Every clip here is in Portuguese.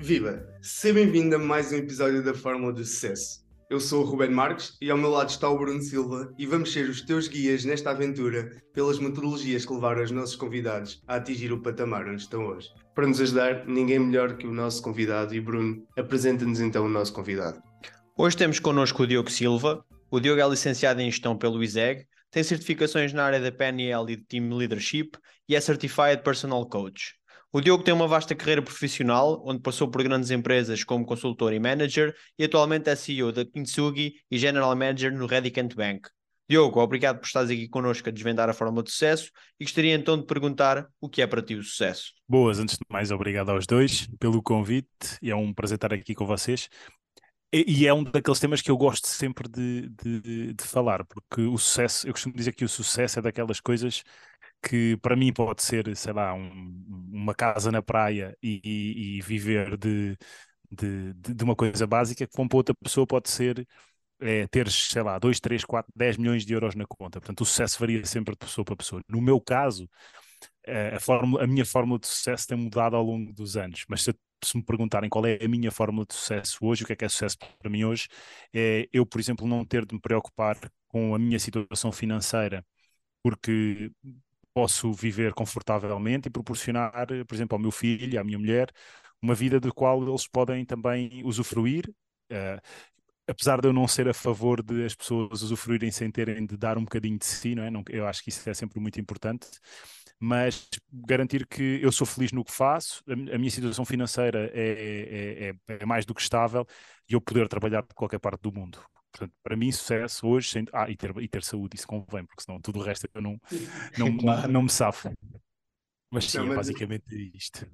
Viva! Seja bem-vindo a mais um episódio da Fórmula do Sucesso. Eu sou o Ruben Marques e ao meu lado está o Bruno Silva e vamos ser os teus guias nesta aventura pelas metodologias que levaram os nossos convidados a atingir o patamar onde estão hoje. Para nos ajudar, ninguém melhor que o nosso convidado e Bruno, apresenta-nos então o nosso convidado. Hoje temos connosco o Diogo Silva. O Diogo é licenciado em Gestão pelo ISEG, tem certificações na área da PNL e de Team Leadership e é Certified Personal Coach. O Diogo tem uma vasta carreira profissional, onde passou por grandes empresas como consultor e manager, e atualmente é CEO da Kintsugi e General Manager no Redicant Bank. Diogo, obrigado por estares aqui connosco a desvendar a forma de sucesso e gostaria então de perguntar o que é para ti o sucesso. Boas, antes de mais, obrigado aos dois pelo convite e é um prazer estar aqui com vocês. E, e é um daqueles temas que eu gosto sempre de, de, de, falar, porque o sucesso, eu costumo dizer que o sucesso é daquelas coisas que para mim pode ser, sei lá, um, uma casa na praia e, e, e viver de, de, de, uma coisa básica, como para outra pessoa pode ser é, ter, sei lá, 2, 3, 4, 10 milhões de euros na conta. Portanto, o sucesso varia sempre de pessoa para pessoa. No meu caso, eh, a, fórmula, a minha fórmula de sucesso tem mudado ao longo dos anos, mas se, se, me perguntarem qual é a minha fórmula de sucesso hoje, o que é que é sucesso para mim hoje, é eu, por exemplo, não ter de me preocupar com a minha situação financeira, porque posso viver confortavelmente e proporcionar, por exemplo, ao meu filho à minha mulher uma vida de qual eles podem também usufruir. Uh, apesar de eu não ser a favor de as pessoas usufruírem sem terem de dar um bocadinho de si, não é? Não, eu acho que isso é sempre muito importante, mas garantir que eu sou feliz no que faço, a, a minha situação financeira é, é, é, é, mais do que estável e eu poder trabalhar de qualquer parte do mundo. Portanto, para mim, sucesso hoje, sem... ah, e ter, e ter saúde, isso convém, porque senão tudo o resto eu não, não, claro. não me safo. Mas sim, é basicamente isto.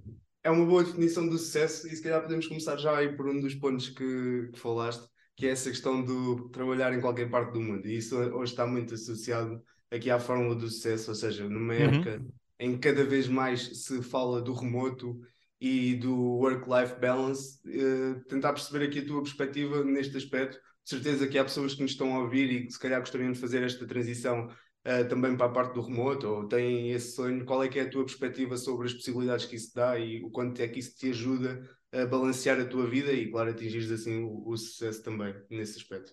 É uma boa definição do sucesso e se calhar podemos começar já aí por um dos pontos que, que falaste, que é essa questão do trabalhar em qualquer parte do mundo. E isso hoje está muito associado aqui à fórmula do sucesso, ou seja, numa uhum. época em que cada vez mais se fala do remoto e do work-life balance, uh, tentar perceber aqui a tua perspectiva neste aspecto, certeza que há pessoas que nos estão a ouvir e que se calhar gostariam de fazer esta transição uh, também para a parte do remoto ou têm esse sonho. Qual é que é a tua perspectiva sobre as possibilidades que isso dá e o quanto é que isso te ajuda a balancear a tua vida e, claro, atingires assim o, o sucesso também nesse aspecto?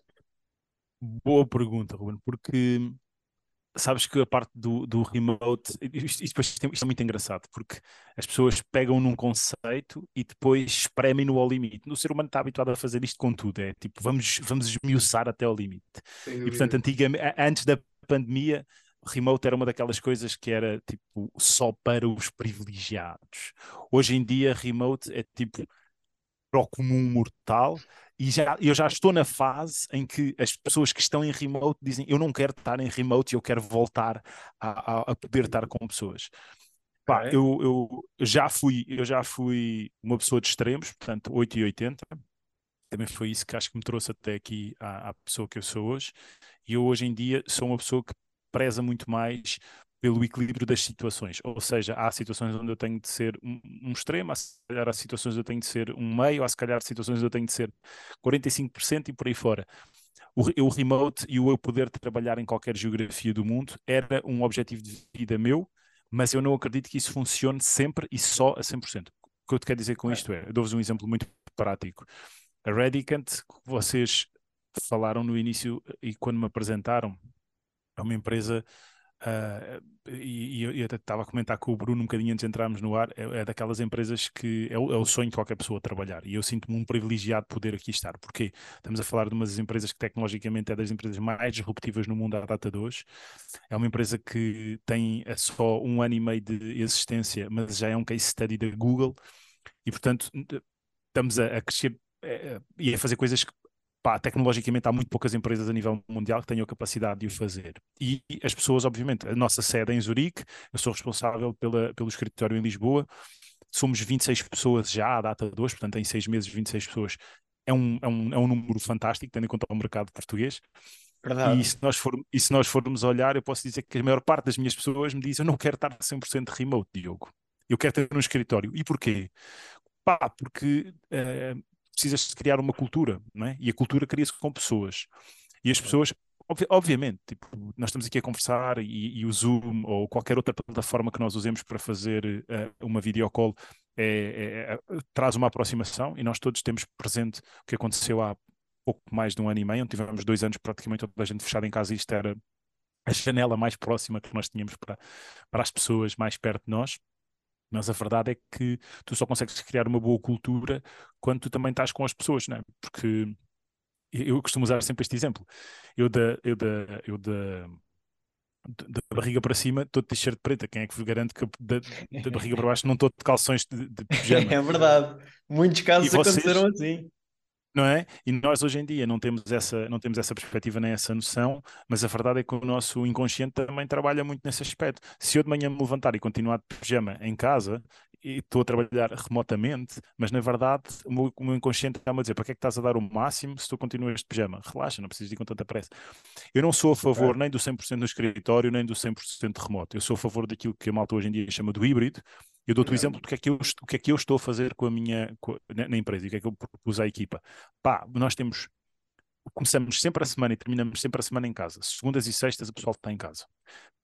Boa pergunta, Ruben, porque sabes que a parte do, do remote, isto, isto, isto, é muito engraçado, porque as pessoas pegam num conceito e depois espremem no ao limite. O ser humano está habituado a fazer isto com tudo, é tipo, vamos, vamos esmiuçar até ao limite. E portanto, antigamente, antes da pandemia, remote era uma daquelas coisas que era tipo só para os privilegiados. Hoje em dia, remote é tipo para o comum mortal e já, eu já estou na fase em que as pessoas que estão em remote dizem eu não quero estar em remote e eu quero voltar a, a, a poder estar com pessoas. Pá, eu, eu, já fui, eu já fui uma pessoa de extremos, portanto 8 e 80. Também foi isso que acho que me trouxe até aqui à, à pessoa que eu sou hoje. E eu hoje em dia sou uma pessoa que preza muito mais pelo equilíbrio das situações. Ou seja, há situações onde eu tenho de ser um, um extremo, há, se calhar há situações onde eu tenho de ser um meio, há se calhar situações onde eu tenho de ser 45% e por aí fora. O, o remote e o eu poder trabalhar em qualquer geografia do mundo era um objetivo de vida meu, mas eu não acredito que isso funcione sempre e só a 100%. O que eu te quero dizer com isto é, eu dou-vos um exemplo muito prático. A Redicant, que vocês falaram no início e quando me apresentaram, é uma empresa Uh, e, e, eu estava a comentar com o Bruno um bocadinho antes de entrarmos no ar, é, é daquelas empresas que é o, é o, sonho de qualquer pessoa trabalhar. E eu sinto-me um privilegiado poder aqui estar, porque estamos a falar de umas empresas que tecnologicamente é das empresas mais disruptivas no mundo à data de hoje, é uma empresa que tem é só um ano e meio de existência, mas já é um case study da Google. E portanto estamos a, a crescer é, e a fazer coisas que pá, tecnologicamente há muito poucas empresas a nível mundial que tenham a capacidade de o fazer. E as pessoas, obviamente, a nossa sede é em Zurique, eu sou responsável pela, pelo escritório em Lisboa, somos 26 pessoas já à data de hoje, portanto, em seis meses, 26 pessoas. É um, é um, é um número fantástico, tendo em conta o mercado português. Verdade. E se, nós for, e se nós formos olhar, eu posso dizer que a maior parte das minhas pessoas me diz eu não quero estar 100% remote, Diogo. Eu quero ter um escritório. E porquê? Pá, porque uh, precisas criar uma cultura, não é? E a cultura cria-se com pessoas. E as pessoas, obvi obviamente, tipo, nós estamos aqui a conversar e, e, o Zoom ou qualquer outra plataforma que nós usemos para fazer uh, uma videocall é, é, é, traz uma aproximação e nós todos temos presente o que aconteceu há pouco mais de um ano e meio, onde tivemos dois anos praticamente toda a gente fechada em casa e isto era a janela mais próxima que nós tínhamos para, para as pessoas mais perto de nós. Mas a verdade é que tu só consegues criar uma boa cultura quando tu também estás com as pessoas, não é? Porque eu costumo usar sempre este exemplo. Eu da, eu da, eu da, da barriga para cima estou de t-shirt preta. Quem é que vos garante que da, da barriga para baixo não estou de calções de, de pijama? É verdade. Muitos casos aconteceram assim não é? E nós hoje em dia não temos essa, não temos essa perspectiva nem essa noção, mas a verdade é que o nosso inconsciente também trabalha muito nesse aspecto. Se eu de manhã me levantar e continuar de pijama em casa, e estou a trabalhar remotamente, mas na verdade o meu, o meu inconsciente está-me a dizer para que é que estás a dar o máximo se tu continuas de pijama? Relaxa, não precisas ir com tanta pressa. Eu não sou a favor nem do 100% no escritório, nem do 100% remoto. Eu sou a favor daquilo que a malta hoje em dia chama do híbrido, eu dou-te o exemplo do que, é que eu, o que é que eu estou a fazer com a minha, com, na, na, empresa e o que é que eu propus à equipa. Pá, nós temos, começamos sempre a semana e terminamos sempre a semana em casa. Segundas e sextas o pessoal está em casa.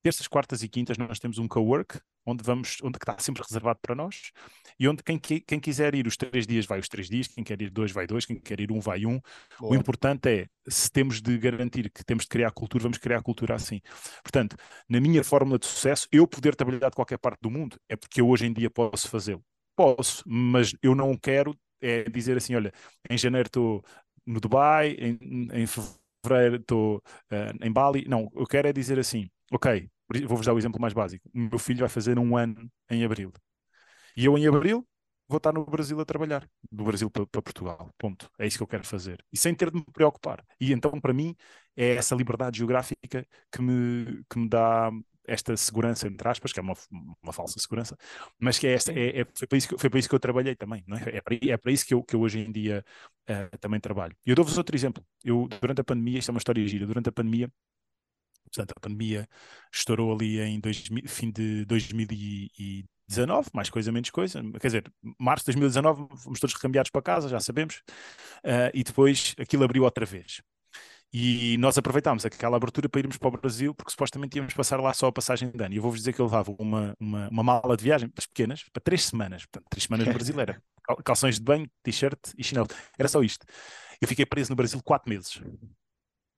Terças, quartas e quintas nós temos um co-work onde vamos, onde está sempre reservado para nós e onde quem, quem quiser ir os três dias vai os três dias, quem quer ir dois vai dois, quem quer ir um vai um. Boa. O importante é, se temos de garantir que temos de criar cultura, vamos criar cultura assim. Portanto, na minha fórmula de sucesso, eu poder trabalhar de qualquer parte do mundo é porque eu hoje em dia posso fazê-lo. Posso, mas eu não quero é dizer assim, olha, em janeiro estou no Dubai, em, em fevereiro estou uh, em Bali. Não, eu quero é dizer assim, ok, vou-vos dar o exemplo mais básico. O meu filho vai fazer um ano em abril. E eu, em abril, vou estar no Brasil a trabalhar, do Brasil para, para, Portugal. Ponto. É isso que eu quero fazer. E sem ter de me preocupar. E então, para mim, é essa liberdade geográfica que me, que me dá esta segurança, entre aspas, que é uma, uma falsa segurança, mas que é esta, é, é, foi, para isso que, foi para isso que eu trabalhei também, não é? É para, é para isso que eu, que eu hoje em dia uh, também trabalho. E eu dou-vos outro exemplo. Eu, durante a pandemia, isto é uma história gira, durante a pandemia, Portanto, a pandemia estourou ali em dois, fim de 2019, mais coisa, menos coisa. Quer dizer, março de 2019 fomos todos recambiados para casa, já sabemos, uh, e depois aquilo abriu outra vez. E nós aproveitámos aquela abertura para irmos para o Brasil, porque supostamente íamos passar lá só a passagem de ano. E eu vou-vos dizer que eu levava uma, uma, uma mala de viagem, das pequenas, para três semanas. Portanto, três semanas no Brasil era calções de banho, t-shirt e chinelo. Era só isto. Eu fiquei preso no Brasil quatro meses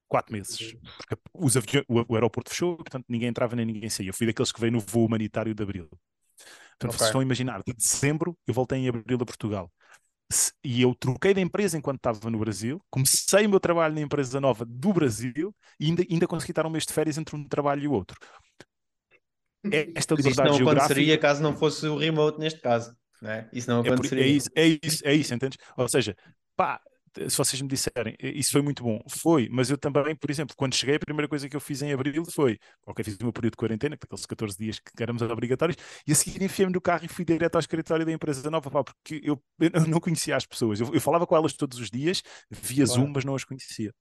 quatro meses. Porque os aviões, o, o, aeroporto fechou, portanto ninguém entrava nem ninguém saía. Eu fui daqueles que veio no voo humanitário de abril. Portanto, okay. vocês a imaginar, de dezembro eu voltei em abril a Portugal. E eu troquei de empresa enquanto estava no Brasil, comecei o meu trabalho na empresa nova do Brasil e ainda, ainda consegui estar um mês de férias entre um trabalho e o outro. É esta liberdade Isso não geográfica... aconteceria caso não fosse o remote neste caso. Né? Isso não aconteceria. É, por, é, isso, é isso, é isso, entendes? Ou seja, pá, se vocês me disserem, isso foi muito bom, foi, mas eu também, por exemplo, quando cheguei, a primeira coisa que eu fiz em abril foi, ok, fiz o meu período de quarentena, aqueles 14 dias que éramos obrigatórios, e a seguir enfiei-me no carro e fui direto ao escritório da empresa nova, pá, porque eu, eu, não conhecia as pessoas, eu, eu, falava com elas todos os dias, via claro. Zoom, mas não as conhecia.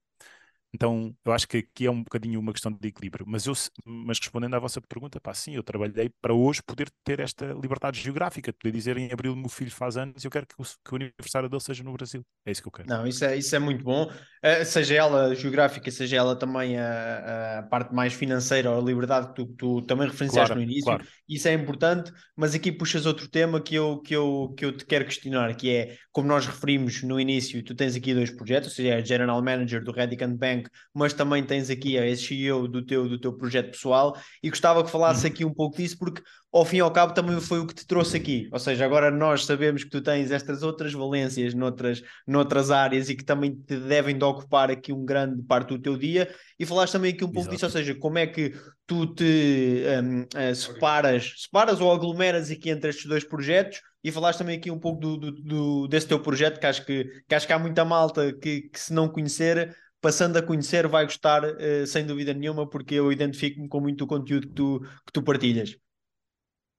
Então, eu acho que aqui é um bocadinho uma questão de equilíbrio. Mas, eu, mas respondendo à vossa pergunta, pá, sim, eu trabalhei para hoje poder ter esta liberdade geográfica, poder dizer em abril meu filho faz anos e eu quero que o, que o, aniversário dele seja no Brasil. É isso que eu quero. Não, isso é, isso é muito bom. Uh, seja ela geográfica, seja ela também a, a parte mais financeira ou a liberdade que tu, tu também referenciaste claro, no início, claro. isso é importante. Mas aqui puxas outro tema que eu, que, eu, que eu te quero questionar, que é, como nós referimos no início, tu tens aqui dois projetos, ou seja, é General Manager do Redicant Bank Mas também tens aqui a CEO do teu, do teu projeto pessoal e gostava que falasse uhum. aqui um pouco disso, porque ao fim e ao cabo também foi o que te trouxe aqui. Ou seja, agora nós sabemos que tu tens estas outras valências noutras, noutras áreas e que também te devem de ocupar aqui um grande parte do teu dia. E falaste também aqui um pouco Exato. disso, ou seja, como é que tu te um, uh, eh, separas, separas ou aglomeras aqui entre estes dois projetos e falaste também aqui um pouco do, do, do, desse teu projeto, que acho que, que acho que há muita malta que, que se não conhecer passando a conhecer, vai gostar uh, sem dúvida nenhuma, porque eu identifico-me com muito o conteúdo que tu, que tu partilhas.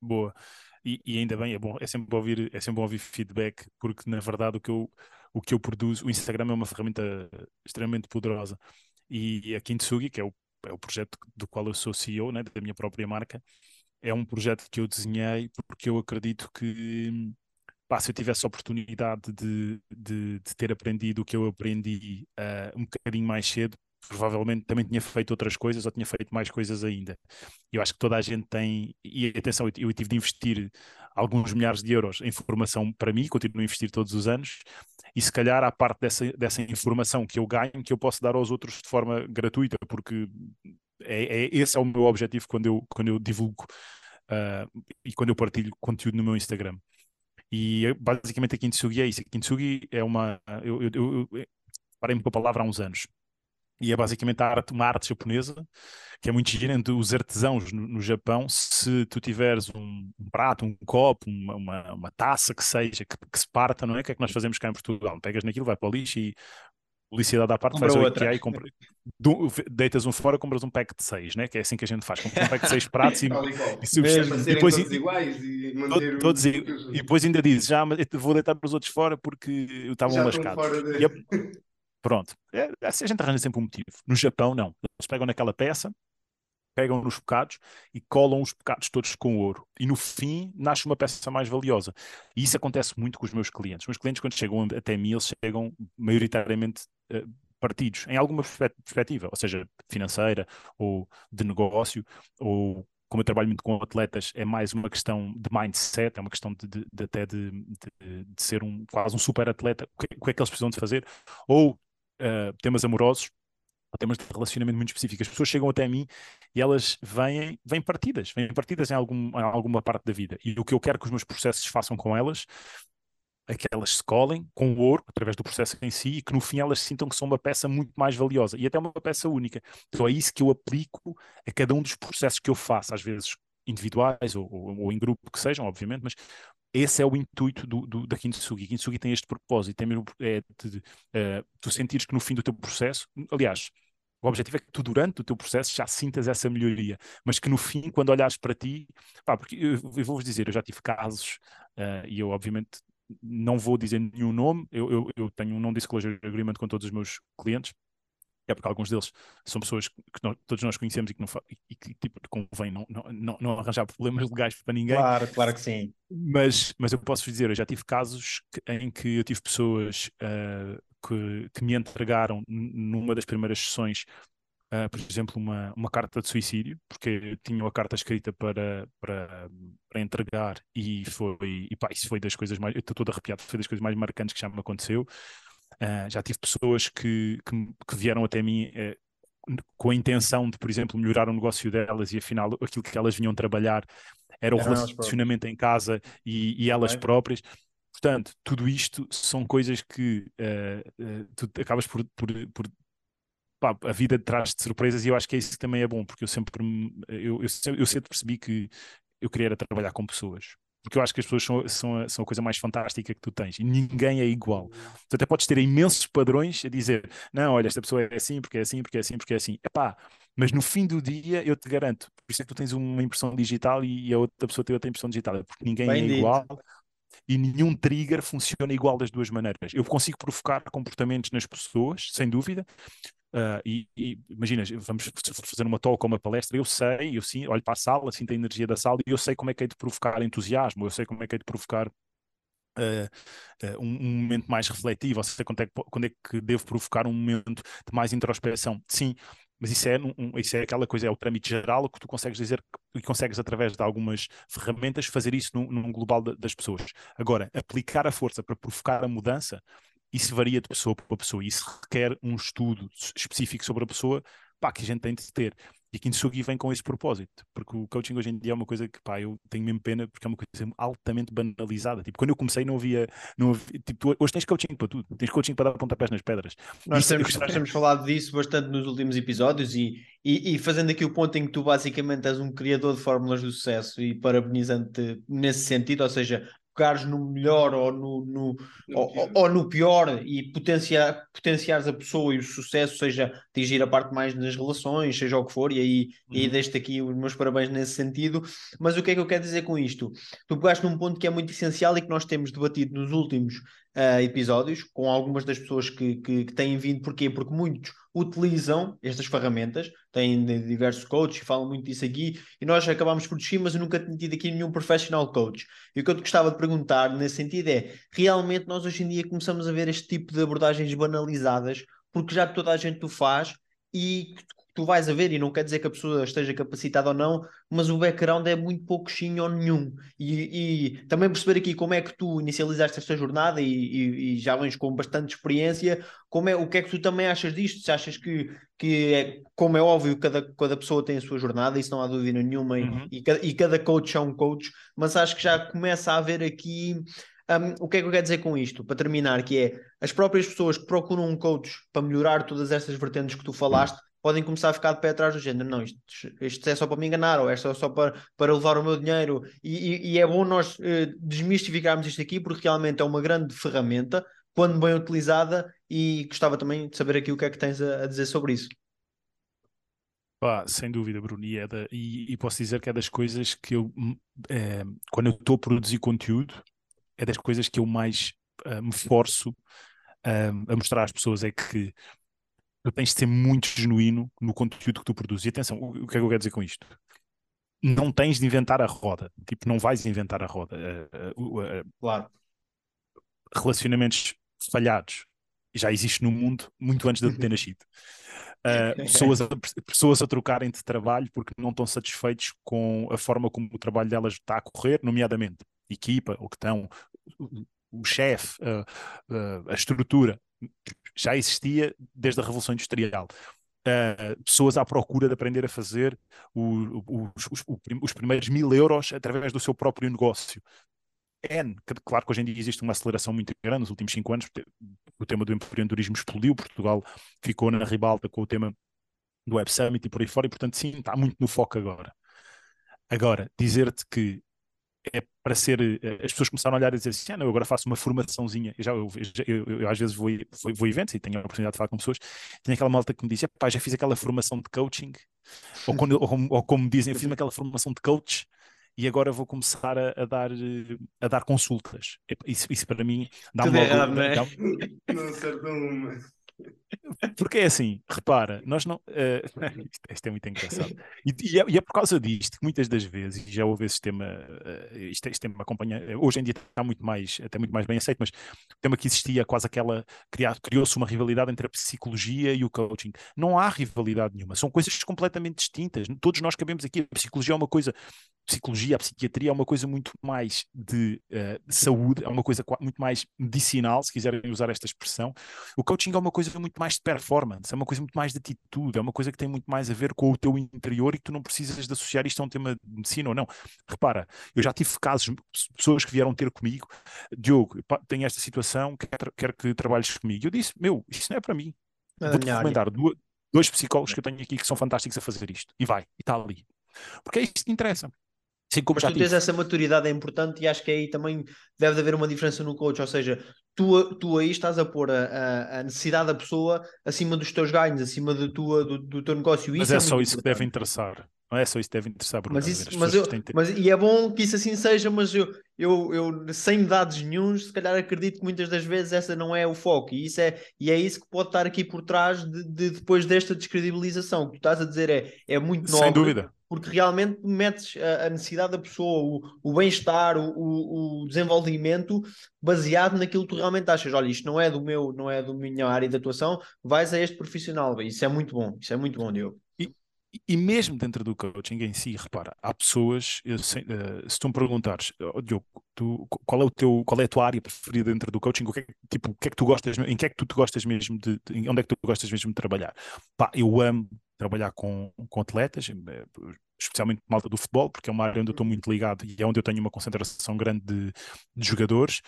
Boa. E, e, ainda bem, é bom, é sempre bom ouvir, é sempre bom ouvir feedback, porque na verdade o que eu, o que eu produzo, o Instagram é uma ferramenta extremamente poderosa. E a Kintsugi, que é o, é o projeto do qual eu sou CEO, né, da minha própria marca, é um projeto que eu desenhei porque eu acredito que pá, se eu tivesse a oportunidade de, de, de, ter aprendido o que eu aprendi uh, um bocadinho mais cedo, provavelmente também tinha feito outras coisas ou tinha feito mais coisas ainda. Eu acho que toda a gente tem, e atenção, eu, eu tive de investir alguns milhares de euros em formação para mim, continuo a investir todos os anos, e se calhar há parte dessa, dessa informação que eu ganho que eu posso dar aos outros de forma gratuita, porque é, é esse é o meu objetivo quando eu, quando eu divulgo uh, e quando eu partilho conteúdo no meu Instagram. E basicamente a Kintsugi é isso. A Kintsugi é uma. Eu, eu, eu, eu parei-me com a palavra há uns anos. E é basicamente arte, uma arte japonesa que é muito gira os artesãos no, no, Japão. Se tu tiveres um, um prato, um copo, uma, uma, uma, taça que seja, que, que se parta, não é? O que é que nós fazemos cá em Portugal? Pegas naquilo, vai para o lixo e publicidade à parte, faz o IKEA e compra, deitas um fora, compras um pack de seis, né? que é assim que a gente faz, compras um pack de seis pratos e, e, e, depois todos iguais e manter o... e, e depois ainda dizes, já vou deitar os outros fora porque estavam lascados. De... E, pronto, é, assim a gente arranja sempre um motivo. No Japão, não. Eles pegam naquela peça, pegam nos bocados e colam os bocados todos com ouro. E no fim nasce uma peça mais valiosa. E isso acontece muito com os meus clientes. Os meus clientes, quando chegam até mim, eles chegam maioritariamente uh, partidos, em alguma perspectiva, ou seja, financeira ou de negócio, ou como eu trabalho muito com atletas, é mais uma questão de mindset, é uma questão de, de, de até de, de, ser um quase um super atleta, o que, o que, é que eles precisam de fazer, ou uh, temas amorosos, temas de relacionamento muito específicos. As pessoas chegam até mim e elas vêm, vêm partidas, vêm partidas em, algum, em alguma parte da vida. E o que eu quero que os meus processos façam com elas é que elas se colhem com o ouro, através do processo em si, e que no fim elas sintam que são uma peça muito mais valiosa e até uma peça única. Então é isso que eu aplico a cada um dos processos que eu faço, às vezes individuais ou, ou, ou em grupo que sejam, obviamente, mas esse é o intuito do, do, da Kintsugi. Kintsugi tem este propósito, tem mesmo, é de, de, uh, tu sentires que no fim do teu processo, aliás, o objetivo é que tu, durante o teu processo, já sintas essa melhoria, mas que no fim, quando olhares para ti, pá, porque eu, eu vou-vos dizer, eu já tive casos, uh, e eu, obviamente, não vou dizer nenhum nome, eu, eu, eu tenho um non-disclosure agreement com todos os meus clientes, é porque alguns deles são pessoas que nós, todos nós conhecemos e que, não, e que tipo, convém não, não, não, arranjar problemas legais para ninguém. Claro, claro que sim. Mas, mas eu posso dizer, eu já tive casos em que eu tive pessoas uh, que, que me entregaram numa das primeiras sessões Uh, por exemplo, uma, uma carta de suicídio, porque tinha uma carta escrita para, para, para entregar e foi, e pá, isso foi das coisas mais, eu estou todo arrepiado, foi das coisas mais marcantes que já me aconteceu. Uh, já tive pessoas que, que, que vieram até mim uh, com a intenção de, por exemplo, melhorar o negócio delas e afinal aquilo que elas vinham trabalhar era o relacionamento em casa e, e elas próprias. Portanto, tudo isto são coisas que uh, tu acabas por, por, por pá, a vida traz de surpresas e eu acho que é isso que também é bom, porque eu sempre eu, eu, eu sempre percebi que eu queria trabalhar com pessoas porque eu acho que as pessoas são, são, são a coisa mais fantástica que tu tens e ninguém é igual. Tu até podes ter imensos padrões a dizer: não, olha, esta pessoa é assim, porque é assim, porque é assim, porque é assim. Epá, mas no fim do dia eu te garanto, por isso é que tu tens uma impressão digital e a outra pessoa tem outra impressão digital, é porque ninguém Bem é dito. igual e nenhum trigger funciona igual das duas maneiras. Eu consigo provocar comportamentos nas pessoas, sem dúvida, Uh, e, e, imagina, vamos fazer uma talk ou uma palestra, eu sei, eu sim, olho para a sala, sinto a energia da sala e eu sei como é que é de provocar entusiasmo, eu sei como é que é de provocar uh, uh, um, momento mais refletivo, ou seja, quando é, que, quando é que devo provocar um momento de mais introspeção. Sim, mas isso é, um, isso é aquela coisa, é o trâmite geral que tu consegues dizer e consegues através de algumas ferramentas fazer isso num, num global de, das pessoas. Agora, aplicar a força para provocar a mudança isso varia de pessoa para pessoa, isso requer um estudo específico sobre a pessoa pá, que a gente tem de ter. E a Kintsugi vem com esse propósito, porque o coaching hoje em dia é uma coisa que pá, eu tenho mesmo pena porque é uma coisa altamente banalizada. Tipo, quando eu comecei não havia. Não havia tipo, hoje tens coaching para tudo, tens coaching para dar pontapés nas pedras. Nós temos, nós temos falado disso bastante nos últimos episódios e, e, e, fazendo aqui o ponto em que tu basicamente és um criador de fórmulas do sucesso e parabenizando-te nesse sentido, ou seja, focares no melhor ou no, no, no ou, pior. ou, no pior e potenciar, potenciares a pessoa e o sucesso, seja atingir a parte mais das relações, seja o que for, e aí, uhum. e aí deixo aqui os meus parabéns nesse sentido. Mas o que é que eu quero dizer com isto? Tu pegaste num ponto que é muito essencial e que nós temos debatido nos últimos uh, episódios com algumas das pessoas que, que, que têm vindo. Porquê? Porque muitos utilizam estas ferramentas, têm diversos coaches, falam muito disso aqui, e nós acabamos por descer, mas eu nunca tinha tido aqui nenhum professional coach. E o que eu te gostava de perguntar nesse sentido é: realmente nós hoje em dia começamos a ver este tipo de abordagens banalizadas, porque já toda a gente o faz, e tu vais a ver, e não quer dizer que a pessoa esteja capacitada ou não, mas o background é muito pouquinho ou nenhum. E, e também perceber aqui como é que tu inicializaste esta jornada e, e, e, já vens com bastante experiência, como é, o que é que tu também achas disto? Se achas que, que é, como é óbvio, cada, cada pessoa tem a sua jornada, isso não há dúvida nenhuma, uhum. e, cada, e cada coach é um coach, mas acho que já começa a haver aqui. Um, o que é que eu quero dizer com isto? Para terminar, que é as próprias pessoas que procuram um coach para melhorar todas estas vertentes que tu falaste, podem começar a ficar de pé atrás do género, não, isto, isto é só para me enganar, ou é só, só para, para levar o meu dinheiro, e, e, e é bom nós eh, desmistificarmos isto aqui, porque realmente é uma grande ferramenta, quando bem utilizada, e gostava também de saber aqui o que é que tens a, a dizer sobre isso. Sem dúvida, Bruno, e, é da, e, e, posso dizer que é das coisas que eu, é, quando eu estou a produzir conteúdo, é das coisas que eu mais uh, me forço uh, a mostrar às pessoas, é que tu tens de ser muito genuíno no conteúdo que tu produzes. E atenção, o, o que é que eu quero dizer com isto? Não tens de inventar a roda. Tipo, não vais inventar a roda. Uh, uh, uh, claro. Relacionamentos falhados já existe no mundo muito antes de eu ter nascido. Uh, pessoas, a, pessoas a trocarem de trabalho porque não estão satisfeitos com a forma como o trabalho delas está a correr, nomeadamente equipa, ou que estão, o, o chefe, uh, uh, a estrutura já existia desde a Revolução Industrial. Uh, pessoas à procura de aprender a fazer o, o, os, os, primeiros mil euros através do seu próprio negócio. N, claro que hoje em dia existe uma aceleração muito grande nos últimos cinco anos, o tema do empreendedorismo explodiu, Portugal ficou na ribalta com o tema do Web Summit e por aí fora, e portanto sim, está muito no foco agora. Agora, dizer-te que é para ser. Eh, as pessoas começaram a olhar e dizer assim: ah, não, eu agora faço uma formaçãozinha. Eu, já, eu, eu, eu às vezes vou, vou, vou, a eventos e tenho a oportunidade de falar com pessoas. Tem aquela malta que me diz: pá, já fiz aquela formação de coaching. ou, quando, ou, ou, como dizem, eu fiz aquela formação de coach e agora vou começar a, a dar, a dar consultas. Isso, isso para mim dá-me logo. Errado, dá, dá, não porque é assim, repara, nós não. Uh, isto, isto, é muito engraçado. E, e, é, e, é, por causa disto que muitas das vezes, já houve esse tema, uh, isto, este tema acompanha, hoje em dia está muito mais, até muito mais bem aceito, mas o tema que existia quase aquela. Criou-se uma rivalidade entre a psicologia e o coaching. Não há rivalidade nenhuma, são coisas completamente distintas. Todos nós cabemos aqui. A psicologia é uma coisa psicologia, a psiquiatria é uma coisa muito mais de, uh, de, saúde, é uma coisa muito mais medicinal, se quiserem usar esta expressão. O coaching é uma coisa muito mais de performance, é uma coisa muito mais de atitude, é uma coisa que tem muito mais a ver com o teu interior e que tu não precisas de associar isto a um tema de medicina ou não. Repara, eu já tive casos, pessoas que vieram ter comigo, Diogo, tenho esta situação, quero, quero que trabalhes comigo. Eu disse, meu, isto não é para mim. É Vou-te recomendar duas, dois psicólogos que eu tenho aqui que são fantásticos a fazer isto. E vai, e está ali. Porque é isto que interessa. Sim, como Mas já tu tens essa maturidade é importante e acho que aí também deve haver uma diferença no coach, ou seja, tu, tu aí estás a pôr a, a necessidade da pessoa acima dos teus ganhos, acima do, tua, do, do teu negócio. Mas isso é, é só isso que deve interessar. Não é só isso que deve interessar, Bruno. Mas, isso, mas, eu, mas e é bom que isso assim seja, mas eu, eu, eu sem dados nenhums, se calhar acredito que muitas das vezes essa não é o foco, e, isso é, e é isso que pode estar aqui por trás de, de depois desta descredibilização. O que tu estás a dizer é, é muito nobre. Sem dúvida porque realmente metes a, a necessidade da pessoa, o, o bem-estar, o, o, desenvolvimento baseado naquilo que tu realmente achas. Olha, isto não é do meu, não é da minha área de atuação, vais a este profissional. Isso é muito bom, isso é muito bom, Diogo. E, mesmo dentro do coaching em si, repara, há pessoas, se, uh, se tu me perguntares, oh, Diogo, tu, qual, é o teu, qual é a tua área preferida dentro do coaching? O que é, tipo, o que é que tu gostas, em que é que tu, tu gostas mesmo de, de, onde é que tu gostas mesmo de trabalhar? Pá, eu amo trabalhar com, com atletas, eh, especialmente malta do futebol, porque é uma área onde eu estou muito ligado e é onde eu tenho uma concentração grande de, de jogadores.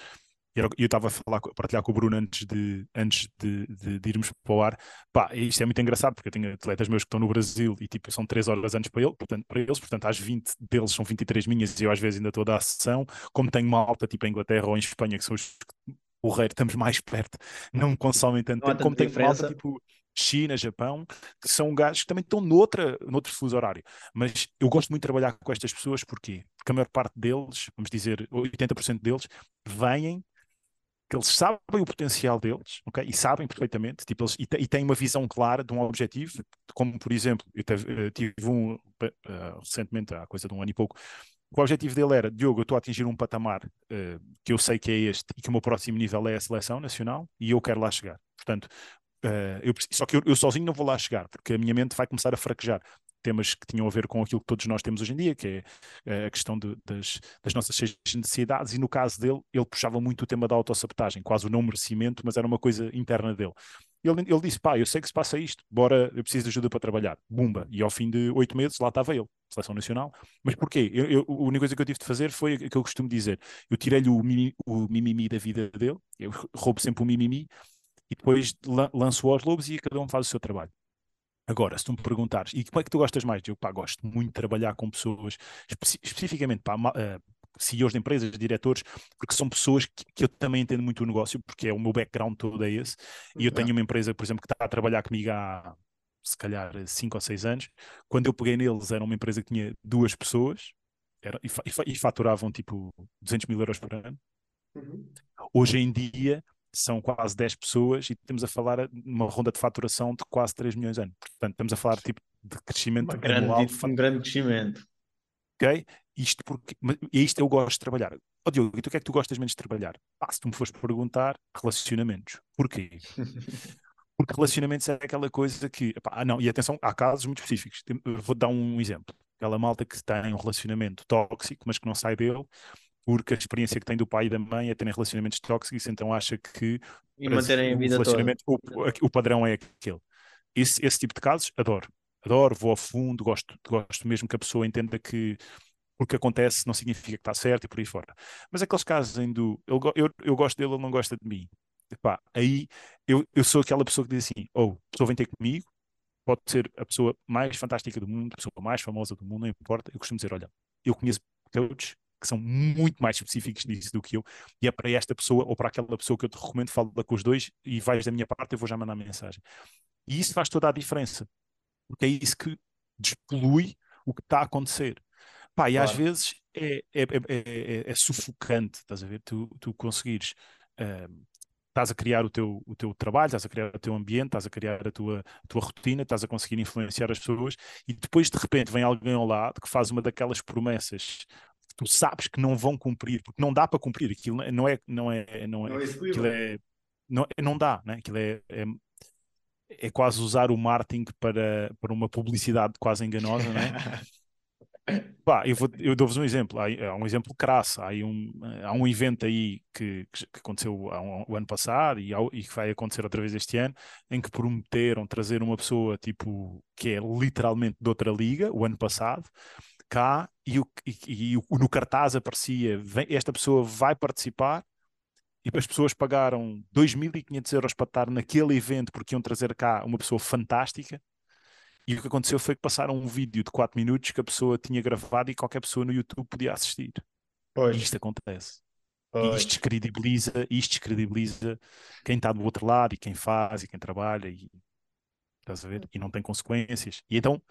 E eu estava a falar, a partilhar com o Bruno antes de, antes de, de, de, irmos para o ar. Pá, isto é muito engraçado, porque eu tenho atletas meus que estão no Brasil e tipo, são 3 horas antes para, ele, portanto, para eles, portanto, às 20 deles são 23 minhas e eu às vezes ainda estou a dar sessão. Como tenho uma alta tipo em Inglaterra ou em Espanha, que são os o rei, estamos mais perto, não consomem tanto tempo, como tenho malta tipo China, Japão, que são gajos que também estão noutra, noutro fuso horário. Mas eu gosto muito de trabalhar com estas pessoas, porquê? Porque a maior parte deles, vamos dizer 80% deles, vêm que eles sabem o potencial deles, ok? E sabem perfeitamente, tipo, eles, e, e têm uma visão clara de um objetivo, como por exemplo, eu teve, eh, tive um uh, recentemente, há coisa de um ano e pouco, o objetivo dele era, Diogo, eu estou a atingir um patamar uh, que eu sei que é este e que o meu próximo nível é a seleção nacional e eu quero lá chegar. Portanto, Uh, eu, só que eu, eu, sozinho não vou lá chegar, porque a minha mente vai começar a fraquejar. Temas que tinham a ver com aquilo que todos nós temos hoje em dia, que é a questão de, das, das, nossas necessidades, e no caso dele, ele puxava muito o tema da autossabotagem, quase o não merecimento, mas era uma coisa interna dele. Ele, ele disse: pá, eu sei que se passa isto, bora, eu preciso de ajuda para trabalhar. Bumba. E ao fim de oito meses, lá estava ele, seleção nacional. Mas porquê? Eu, eu, a única coisa que eu tive de fazer foi o que eu costumo dizer: eu tirei-lhe o, o mimimi da vida dele, eu roubo sempre o mimimi, e depois lanço aos lobos e cada um faz o seu trabalho. Agora, se tu me perguntares, e como é que tu gostas mais? Eu pá, gosto muito de trabalhar com pessoas, espe especificamente pá, uh, CEOs de empresas, diretores, porque são pessoas que, que, eu também entendo muito o negócio, porque é o meu background todo é esse. E eu tenho uma empresa, por exemplo, que está a trabalhar comigo há se calhar 5 ou 6 anos. Quando eu peguei neles, era uma empresa que tinha duas pessoas era, e, e, faturavam tipo 200 mil euros por ano. Uhum. Hoje em dia são quase 10 pessoas e estamos a falar numa ronda de faturação de quase 3 milhões de anos. Portanto, estamos a falar tipo, de crescimento grande, anual. Um grande crescimento. Ok? Isto porque e isto eu gosto de trabalhar. Oh, Diogo, e tu o que é que tu gostas menos de trabalhar? Ah, se tu me fores perguntar, relacionamentos. Porquê? porque relacionamentos é aquela coisa que. Epá, ah, não, e atenção, há casos muito específicos. Vou dar um exemplo. Aquela malta que tem um relacionamento tóxico, mas que não sai dele, porque a experiência que tem do pai e da mãe é terem relacionamentos tóxicos, então acha que e manterem a vida relacionamento, o, o, padrão é aquele. Esse, esse tipo de casos, adoro. Adoro, vou a fundo, gosto, gosto mesmo que a pessoa entenda que porque acontece não significa que está certo e por aí fora. Mas aqueles casos em do eu, eu, eu gosto dele, ele não gosta de mim. Epá, aí eu, eu sou aquela pessoa que diz assim: ou oh, a pessoa vem ter comigo, pode ser a pessoa mais fantástica do mundo, a pessoa mais famosa do mundo, não importa. Eu costumo dizer: olha, eu conheço coaches que são muito mais específicos nisso do que eu, e é para esta pessoa ou para aquela pessoa que eu te recomendo, fala com os dois e vais da minha parte, eu vou já mandar mensagem. E isso faz toda a diferença, porque é isso que despolui o que está a acontecer. Pá, e claro. às vezes é, é, é, é, sufocante, estás a ver? Tu, tu conseguires. Uh, estás a criar o teu, o teu trabalho, estás a criar o teu ambiente, estás a criar a tua, a tua rotina, estás a conseguir influenciar as pessoas e depois de repente vem alguém ao lado que faz uma daquelas promessas tu sabes que não vão cumprir, porque não dá para cumprir, aquilo não é, não é, não é, não é, aquilo é não, não dá, né? aquilo é, é, é quase usar o marketing para, para uma publicidade quase enganosa, né? Pá, eu, eu dou-vos um exemplo, há, há, um exemplo crasso, há, um, há um evento aí que, que aconteceu um, o ano passado e, e, que vai acontecer outra vez este ano, em que prometeram trazer uma pessoa tipo que é literalmente de outra liga, o ano passado, cá, e, o, e, e no cartaz aparecia, vem, esta pessoa vai participar, e as pessoas pagaram 2.500 euros para estar naquele evento porque iam trazer cá uma pessoa fantástica, e o que aconteceu foi que passaram um vídeo de 4 minutos que a pessoa tinha gravado e qualquer pessoa no YouTube podia assistir. Pois. E isto acontece. Pois. E isto descredibiliza, isto descredibiliza quem está do outro lado e quem faz e quem trabalha e estás a ver? E não tem consequências. E então,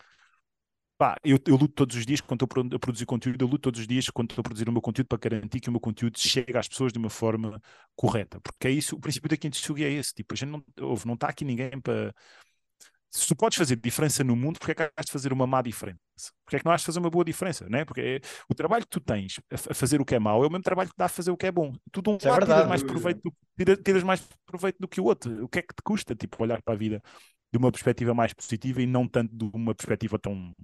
pá, eu, eu luto todos os dias quando estou a produzir conteúdo, eu luto todos os dias quando estou a produzir o meu conteúdo para garantir que o meu conteúdo chega às pessoas de uma forma correta. Porque é isso, o princípio da Quinta é esse. Tipo, a gente não, não está aqui ninguém para se tu podes fazer diferença no mundo, porque é que has de fazer uma má diferença? Porque é que não has de fazer uma boa diferença? Né? Porque é, o trabalho que tu tens a, fazer o que é mau é o mesmo trabalho que dá a fazer o que é bom. Tu de um é lado tiras mais, proveito do, tiras, tiras mais proveito do que o outro. O que é que te custa tipo, olhar para a vida de uma perspectiva mais positiva e não tanto de uma perspectiva tão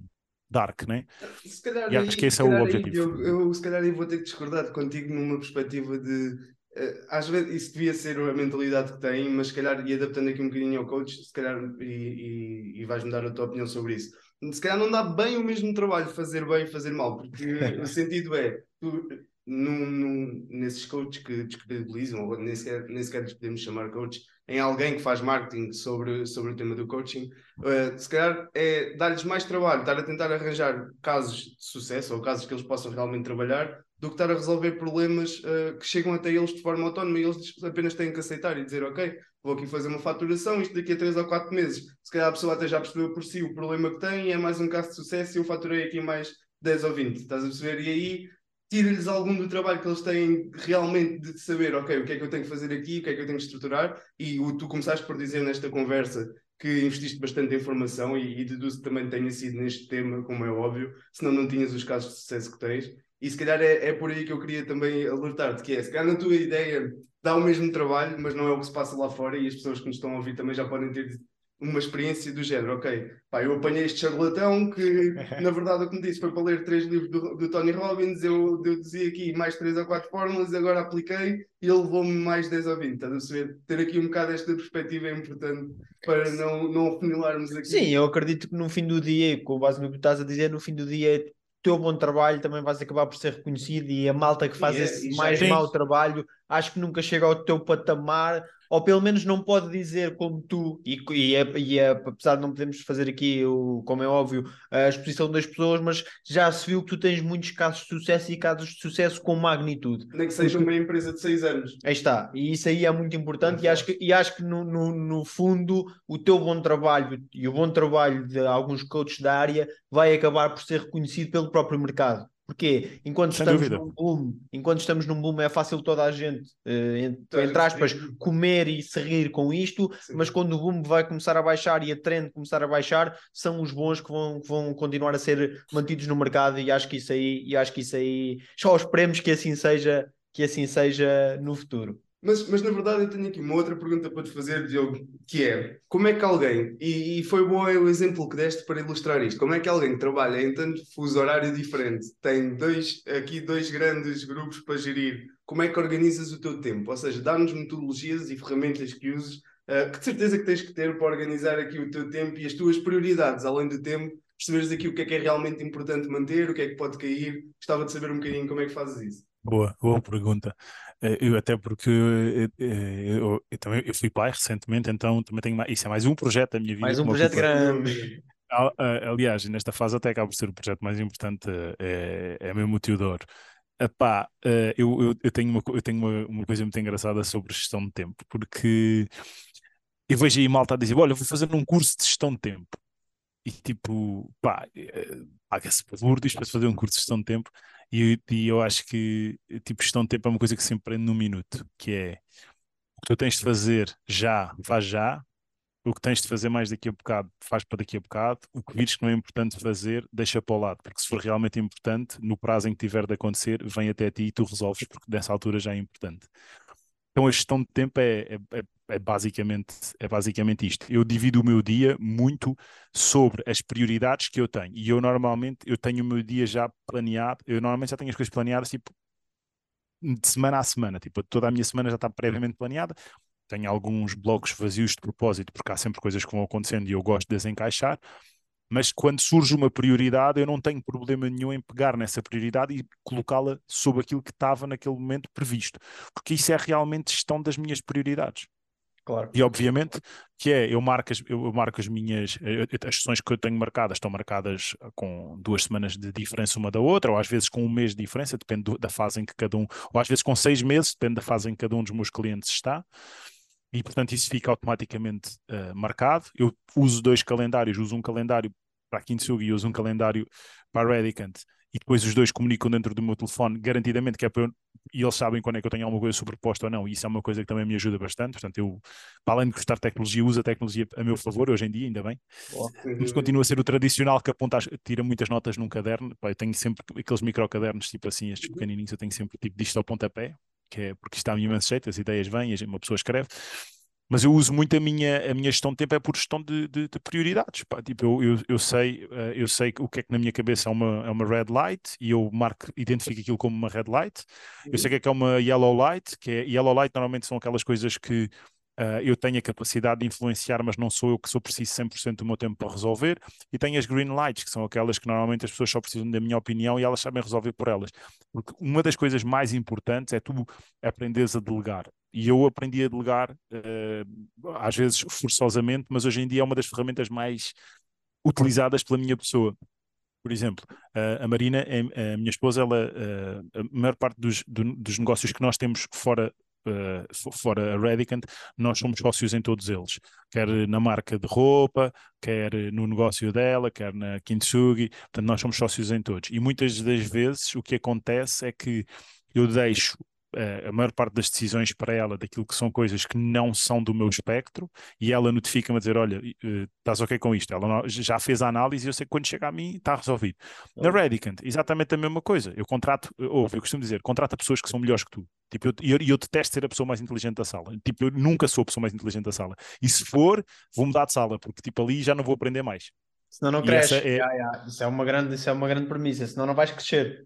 dark, né? Se calhar, e acho que esse é o objetivo. Eu, eu, se calhar eu vou ter que discordar contigo numa perspectiva de eh, às vezes isso devia ser a mentalidade que tem, mas se calhar, e adaptando aqui um bocadinho ao coach, se calhar, e, e, e vais-me dar a tua opinião sobre isso. Se calhar não dá bem o mesmo trabalho fazer bem e fazer mal, porque o sentido é, tu, num, num, nesses coaches que descredibilizam, ou nem sequer, nem sequer podemos chamar coach, em alguém que faz marketing sobre, sobre o tema do coaching, uh, se calhar é dar-lhes mais trabalho, estar a tentar arranjar casos de sucesso ou casos que eles possam realmente trabalhar, do que estar a resolver problemas uh, que chegam até eles de forma autónoma e eles apenas têm que aceitar e dizer, ok, vou aqui fazer uma faturação, isto daqui a 3 ou 4 meses. Se calhar a pessoa até já percebeu por si o problema que tem é mais um caso de sucesso e eu faturei aqui mais 10 ou 20, estás a perceber? E aí tira-lhes algum do trabalho que eles têm realmente de saber, ok, o que é que eu tenho que fazer aqui, o que é que eu tenho que estruturar, e o, tu começaste por dizer nesta conversa que investiste bastante em informação e, e deduzo que também tenha sido neste tema, como é óbvio, senão não tinhas os casos de sucesso que tens. E se calhar é, é por aí que eu queria também alertar-te, que é, se calhar na tua ideia dá o mesmo trabalho, mas não é o que se passa lá fora e as pessoas que nos estão a ouvir também já podem ter uma experiência do género, ok, pá, eu apanhei este charlatão que, na verdade, o que me disse foi para ler três livros do, do Tony Robbins, eu, eu dizia aqui mais três ou quatro fórmulas, agora apliquei e ele levou-me mais 10 ou 20, estás a perceber? Ter aqui um bocado esta perspectiva é importante para não, não afunilarmos aqui. Sim, eu acredito que no fim do dia, com base no que estás a dizer, no fim do dia teu bom trabalho também vais acabar por ser reconhecido e a malta que faz é, esse mais mau trabalho acho que nunca chega ao teu patamar ou pelo menos não pode dizer como tu e, e, é- e é- apesar de não podermos fazer aqui o, como é óbvio a exposição das pessoas mas já se viu que tu tens muitos casos de sucesso e casos de sucesso com magnitude Nem que seja uma empresa de seis anos. Aí está, e isso aí é muito importante, e É acho que, e acho que no, no, no fundo o teu bom trabalho e o bom trabalho de alguns coaches da área vai acabar por ser reconhecido pelo próprio mercado. Porquê? Enquanto Sem estamos dúvida. num boom, enquanto estamos num boom, é fácil toda a gente, eh, entre, Toda a entre gente aspas, comer e se rir com isto, Sim. mas quando o boom vai começar a baixar e a trend começar a baixar, são os bons que vão, que vão continuar a ser mantidos no mercado e acho que isso aí, e acho que isso aí, só esperemos que assim seja, que assim seja no futuro. Mas, mas na verdade eu tenho aqui uma outra pergunta para te fazer, Diogo, que é como é que alguém, e, e foi bom o exemplo que deste para ilustrar isto, como é que alguém que trabalha em tanto fuso horário diferente, tem dois, aqui dois grandes grupos para gerir, como é que organizas o teu tempo? Ou seja, dá-nos metodologias e ferramentas que uses, eh, que de certeza que tens que ter para organizar aqui o teu tempo e as tuas prioridades, além do tempo, perceberes aqui o que é que é realmente importante manter, o que é que pode cair. Gostava de saber um bocadinho como é que fazes isso. Boa, boa pergunta. Eh, Eu até porque eh, eh, eu, eu também eu fui pai recentemente, então também tenho mais, isso é mais um projeto da minha vida Mais um projeto ocupa. grande. Aliás, nesta fase até acaba por ser o projeto mais importante, é, é mesmo o Teodoro. Epá, eu, eu, eu tenho, uma, eu tenho uma, uma coisa muito engraçada sobre gestão de tempo, porque eu vejo aí malta a dizer: Olha, eu vou fazer um curso de gestão de tempo. E tipo, pá, paga-se por isto para fazer um curso de gestão de tempo. E, e eu acho que, tipo, gestão de tempo é uma coisa que se aprende num minuto, que é o que tu tens de fazer já, faz já, o que tens de fazer mais daqui a bocado, faz para daqui a bocado, o que vires que não é importante fazer, deixa para o lado, porque se for realmente importante, no prazo em que tiver de acontecer, vem até ti e tu resolves, porque nessa altura já é importante. Então a gestão de tempo é, é, é- é basicamente, é basicamente isto. Eu divido o meu dia muito sobre as prioridades que eu tenho. E eu normalmente eu tenho o meu dia já planeado, eu normalmente já tenho as coisas planeadas tipo de semana a semana, tipo, toda a minha semana já está previamente planeada. Tenho alguns blocos vazios de propósito, porque há sempre coisas que vão acontecendo e eu gosto de desencaixar. Mas quando surge uma prioridade, eu não tenho problema nenhum em pegar nessa prioridade e colocá-la sob aquilo que estava naquele momento previsto, porque isso é realmente gestão das minhas prioridades. Claro. E obviamente que é, eu marco as, eu marco as minhas, as sessões que eu tenho marcadas estão marcadas com duas semanas de diferença uma da outra, ou às vezes com um mês de diferença, depende do- da fase em que cada um, ou às vezes com seis meses, depende da fase em que cada um dos meus clientes está. E portanto isso fica automaticamente eh, marcado. Eu uso dois calendários, uso um calendário para a Kintsugi e uso um calendário para a Redicant. E depois os dois comunicam dentro do meu telefone, garantidamente que é para eu, e eles sabem quando é que eu tenho alguma coisa sobreposta ou não, e isso é uma coisa que também me ajuda bastante. Portanto, eu, para além de gostar de tecnologia, uso a tecnologia a meu favor hoje em dia, ainda bem. Mas continua a ser o tradicional que aponta, tira muitas notas num caderno. Pá, eu tenho sempre aqueles microcadernos, tipo assim, estes pequenininhos, eu tenho sempre tipo disto ao pontapé, que é porque está a minha imenso jeito, as ideias vêm, uma pessoa escreve. Mas eu uso muito a minha, a minha gestão de tempo é por gestão de, de- de prioridades. pá. Tipo, eu, eu, eu sei, eh, eu sei o que é que na minha cabeça é uma, é uma red light e eu marco, identifico aquilo como uma red light. Eu sei o que é que é uma yellow light, que é yellow light normalmente são aquelas coisas que ah, eu tenho a capacidade de influenciar, mas não sou eu que sou preciso 100% do meu tempo para resolver. E tenho as green lights, que são aquelas que normalmente as pessoas só precisam da minha opinião e elas sabem resolver por elas. Porque uma das coisas mais importantes é tu aprenderes a delegar. E eu aprendi a delegar, eh, às vezes forçosamente, mas hoje em dia é uma das ferramentas mais utilizadas pela minha pessoa. Por exemplo, a- Marina, a minha esposa, ela, eh, a maior parte dos, do- dos negócios que nós temos fora, eh, fo- fora a Redicant, nós somos sócios em todos eles. Quer na marca de roupa, quer no negócio dela, quer na Kintsugi. Portanto, nós somos sócios em todos. E muitas das vezes o que acontece é que eu deixo eh, a maior parte das decisões para ela daquilo que são coisas que não são do meu espectro e ela notifica-me a dizer: Olha, eh, estás ok com isto? Ela não- já fez a análise e eu sei que quando chega a mim está resolvido. Na Redicant, exatamente a mesma coisa. Eu contrato, ou eu costumo dizer, contrata pessoas que são melhores que tu. Tipo, e eu, eu, eu, detesto ser a pessoa mais inteligente da sala. Tipo, eu nunca sou a pessoa mais inteligente da sala. E se for, vou mudar de sala, porque tipo ali já não vou aprender mais. Senão não cresce. É... Isso, é uma grande, isso é uma grande premissa, senão não vais crescer.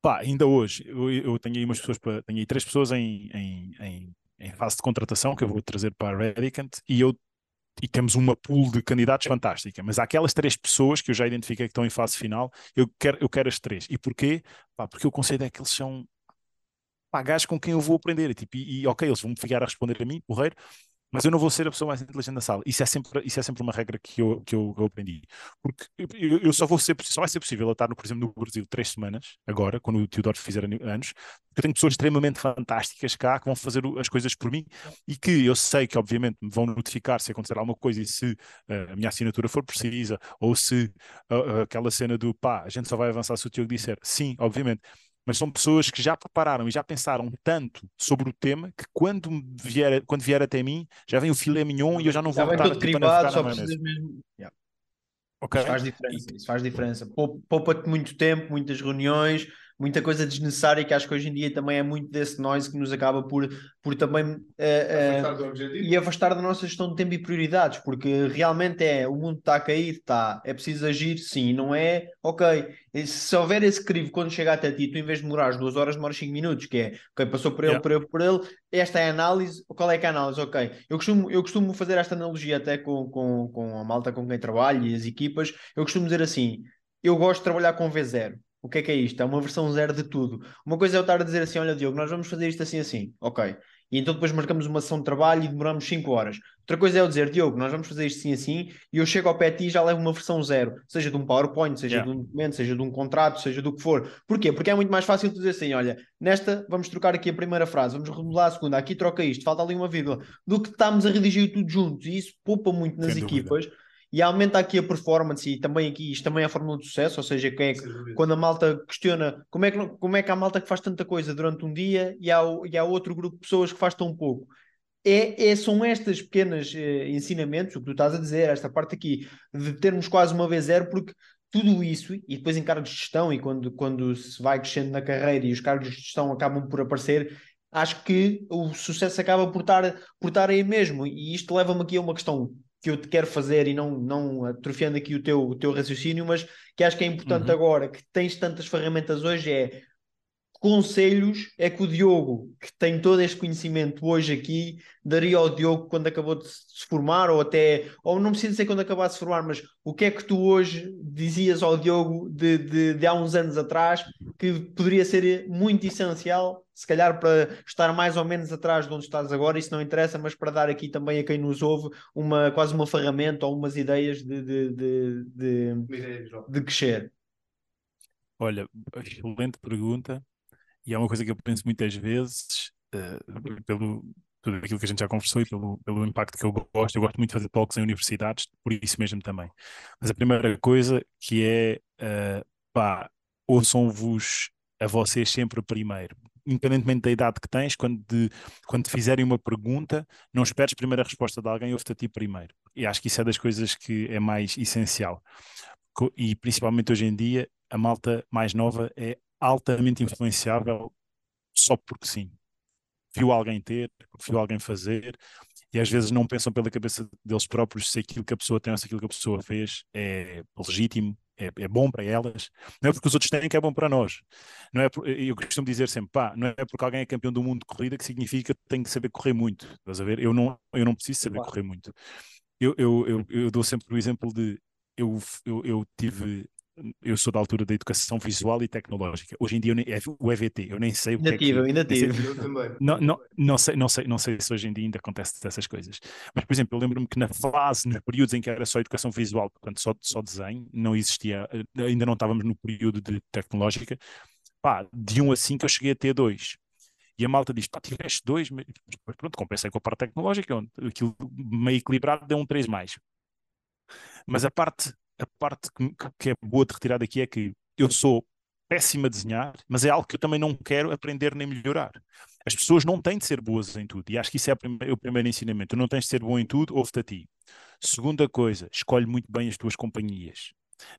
Pá, ainda hoje, eu, eu tenho aí umas pessoas, para, tenho aí três pessoas em, em, em, em, fase de contratação que eu vou trazer para a Redicant e eu e temos uma pool de candidatos fantástica, mas há aquelas três pessoas que eu já identifiquei que estão em fase final, eu quero, eu quero as três. E porquê? Pá, porque eu considero que eles são pá, gajos com quem eu vou aprender. E, tipo, e, e ok, eles vão ficar a responder a mim, porreiro, mas eu não vou ser a pessoa mais inteligente da sala. Isso é sempre, isso é sempre uma regra que eu, que eu, eu aprendi. Porque eu, eu, só vou ser, só vai ser possível estar, no, por exemplo, no Brasil três semanas, agora, quando o Teodoro fizer anos, porque eu tenho pessoas extremamente fantásticas cá que vão fazer as coisas por mim e que eu sei que, obviamente, me vão notificar se acontecer alguma coisa e se uh, a minha assinatura for precisa, ou se uh, aquela cena do pá, a gente só vai avançar se o Tiago disser sim, obviamente mas são pessoas que já prepararam e já pensaram tanto sobre o tema que quando vier, quando vier até mim já vem o filé mignon e eu já não vou já estar tipo, a só precisas mesmo. Yeah. Okay. Isso faz diferença, isso faz diferença. Poupa-te muito tempo, muitas reuniões, muita coisa desnecessária que acho que hoje em dia também é muito desse noise que nos acaba por, por também uh, uh, e afastar da nossa gestão de tempo e prioridades, porque realmente é o mundo está a cair, está, é preciso agir, sim, não é ok. Se houver esse crivo quando chega até ti, tu em vez de demorar duas horas, demoras cinco minutos, que é ok, passou por ele, yeah. por ele, por ele, esta é a análise, qual é que é a análise? Ok, eu costumo, eu costumo fazer esta analogia até com, com, com a malta com quem trabalho e as equipas, eu costumo dizer assim, eu gosto de trabalhar com V0 o que é que é isto? É uma versão zero de tudo. Uma coisa é eu estar a dizer assim: olha, Diogo, nós vamos fazer isto assim, assim. Ok. E então depois marcamos uma sessão de trabalho e demoramos 5 horas. Outra coisa é eu dizer, Diogo, nós vamos fazer isto assim, assim, e eu chego ao pé e já levo uma versão zero, seja de um PowerPoint, seja yeah. de um documento, seja de um contrato, seja do que for. Porquê? Porque é muito mais fácil dizer assim: olha, nesta vamos trocar aqui a primeira frase, vamos remodelar a segunda, aqui troca isto, falta ali uma vírgula, do que estamos a redigir tudo juntos. E isso poupa muito nas Sem equipas. Dúvida e aumenta aqui a performance e também aqui isto também é a fórmula de sucesso, ou seja, que é que, quando a malta questiona como é, que, como é que há malta que faz tanta coisa durante um dia e há, e há outro grupo de pessoas que faz tão pouco. É, é, são estas pequenas eh, ensinamentos, o que tu estás a dizer, esta parte aqui, de termos quase uma vez zero, porque tudo isso, e depois em cargos de gestão, e quando, quando se vai crescendo na carreira e os cargos de gestão acabam por aparecer, acho que o sucesso acaba por estar, por estar aí mesmo. E isto leva-me aqui a uma questão que eu te quero fazer e não, não atrofiando aqui o teu, o teu raciocínio, mas que acho que é importante uhum. agora, que tens tantas ferramentas hoje, é conselhos é que o Diogo, que tem todo este conhecimento hoje aqui, daria ao Diogo quando acabou de se formar, ou até, ou não precisa ser quando acabar de se formar, mas o que é que tu hoje dizias ao Diogo de, de, de há uns anos atrás que poderia ser muito essencial, se calhar para estar mais ou menos atrás de onde estás agora, isso não interessa, mas para dar aqui também a quem nos ouve uma, quase uma ferramenta ou umas ideias de, de, de, de, de crescer. Olha, excelente pergunta e é uma coisa que eu penso muitas vezes, uh, pelo tudo aquilo que a gente já conversou e pelo, pelo impacto que eu gosto. Eu gosto muito de fazer talks em universidades, por isso mesmo também. Mas a primeira coisa que é, uh, pá, ouçam-vos a vocês sempre primeiro. Independentemente da idade que tens, quando, quando te fizerem uma pergunta, não esperes primeiro a resposta de alguém, ouve-te a ti primeiro. E acho que isso é das coisas que é mais essencial. E principalmente hoje em dia, a malta mais nova é altamente influenciável só porque sim. Viu alguém ter, viu alguém fazer, e às vezes não pensam pela cabeça deles próprios se aquilo que a pessoa tem ou se aquilo que a pessoa fez é legítimo, é, é, bom para elas. Não é porque os outros têm que é bom para nós. Não é eu costumo dizer sempre, pá, não é porque alguém é campeão do mundo de corrida que significa que tem que saber correr muito. Estás a ver? Eu não, eu não preciso saber correr muito. Eu, eu, eu, eu dou sempre o exemplo de eu, eu, eu tive eu sou da altura da educação visual e tecnológica. Hoje em dia nem, é o EVT, eu nem sei o ainda que tive, é que... Ainda tive, eu também. Não, não, não, sei, não, sei, não sei se hoje em dia ainda acontece essas coisas. Mas, por exemplo, eu lembro-me que na fase, nos períodos em que era só educação visual, portanto só, só desenho, não existia, ainda não estávamos no período de tecnológica, pá, de 1 um a 5 eu cheguei a ter 2. E a malta diz, pá, tiveste 2, mas pronto, compensei com a parte tecnológica, onde aquilo meio equilibrado deu um 3 mais. Mas a parte a parte que, que é boa de retirar daqui é que eu sou péssimo a desenhar, mas é algo que eu também não quero aprender nem melhorar. As pessoas não têm de ser boas em tudo, e acho que isso é o primeiro ensinamento. Tu não tens de ser bom em tudo, ouve-te a ti. Segunda coisa, escolhe muito bem as tuas companhias.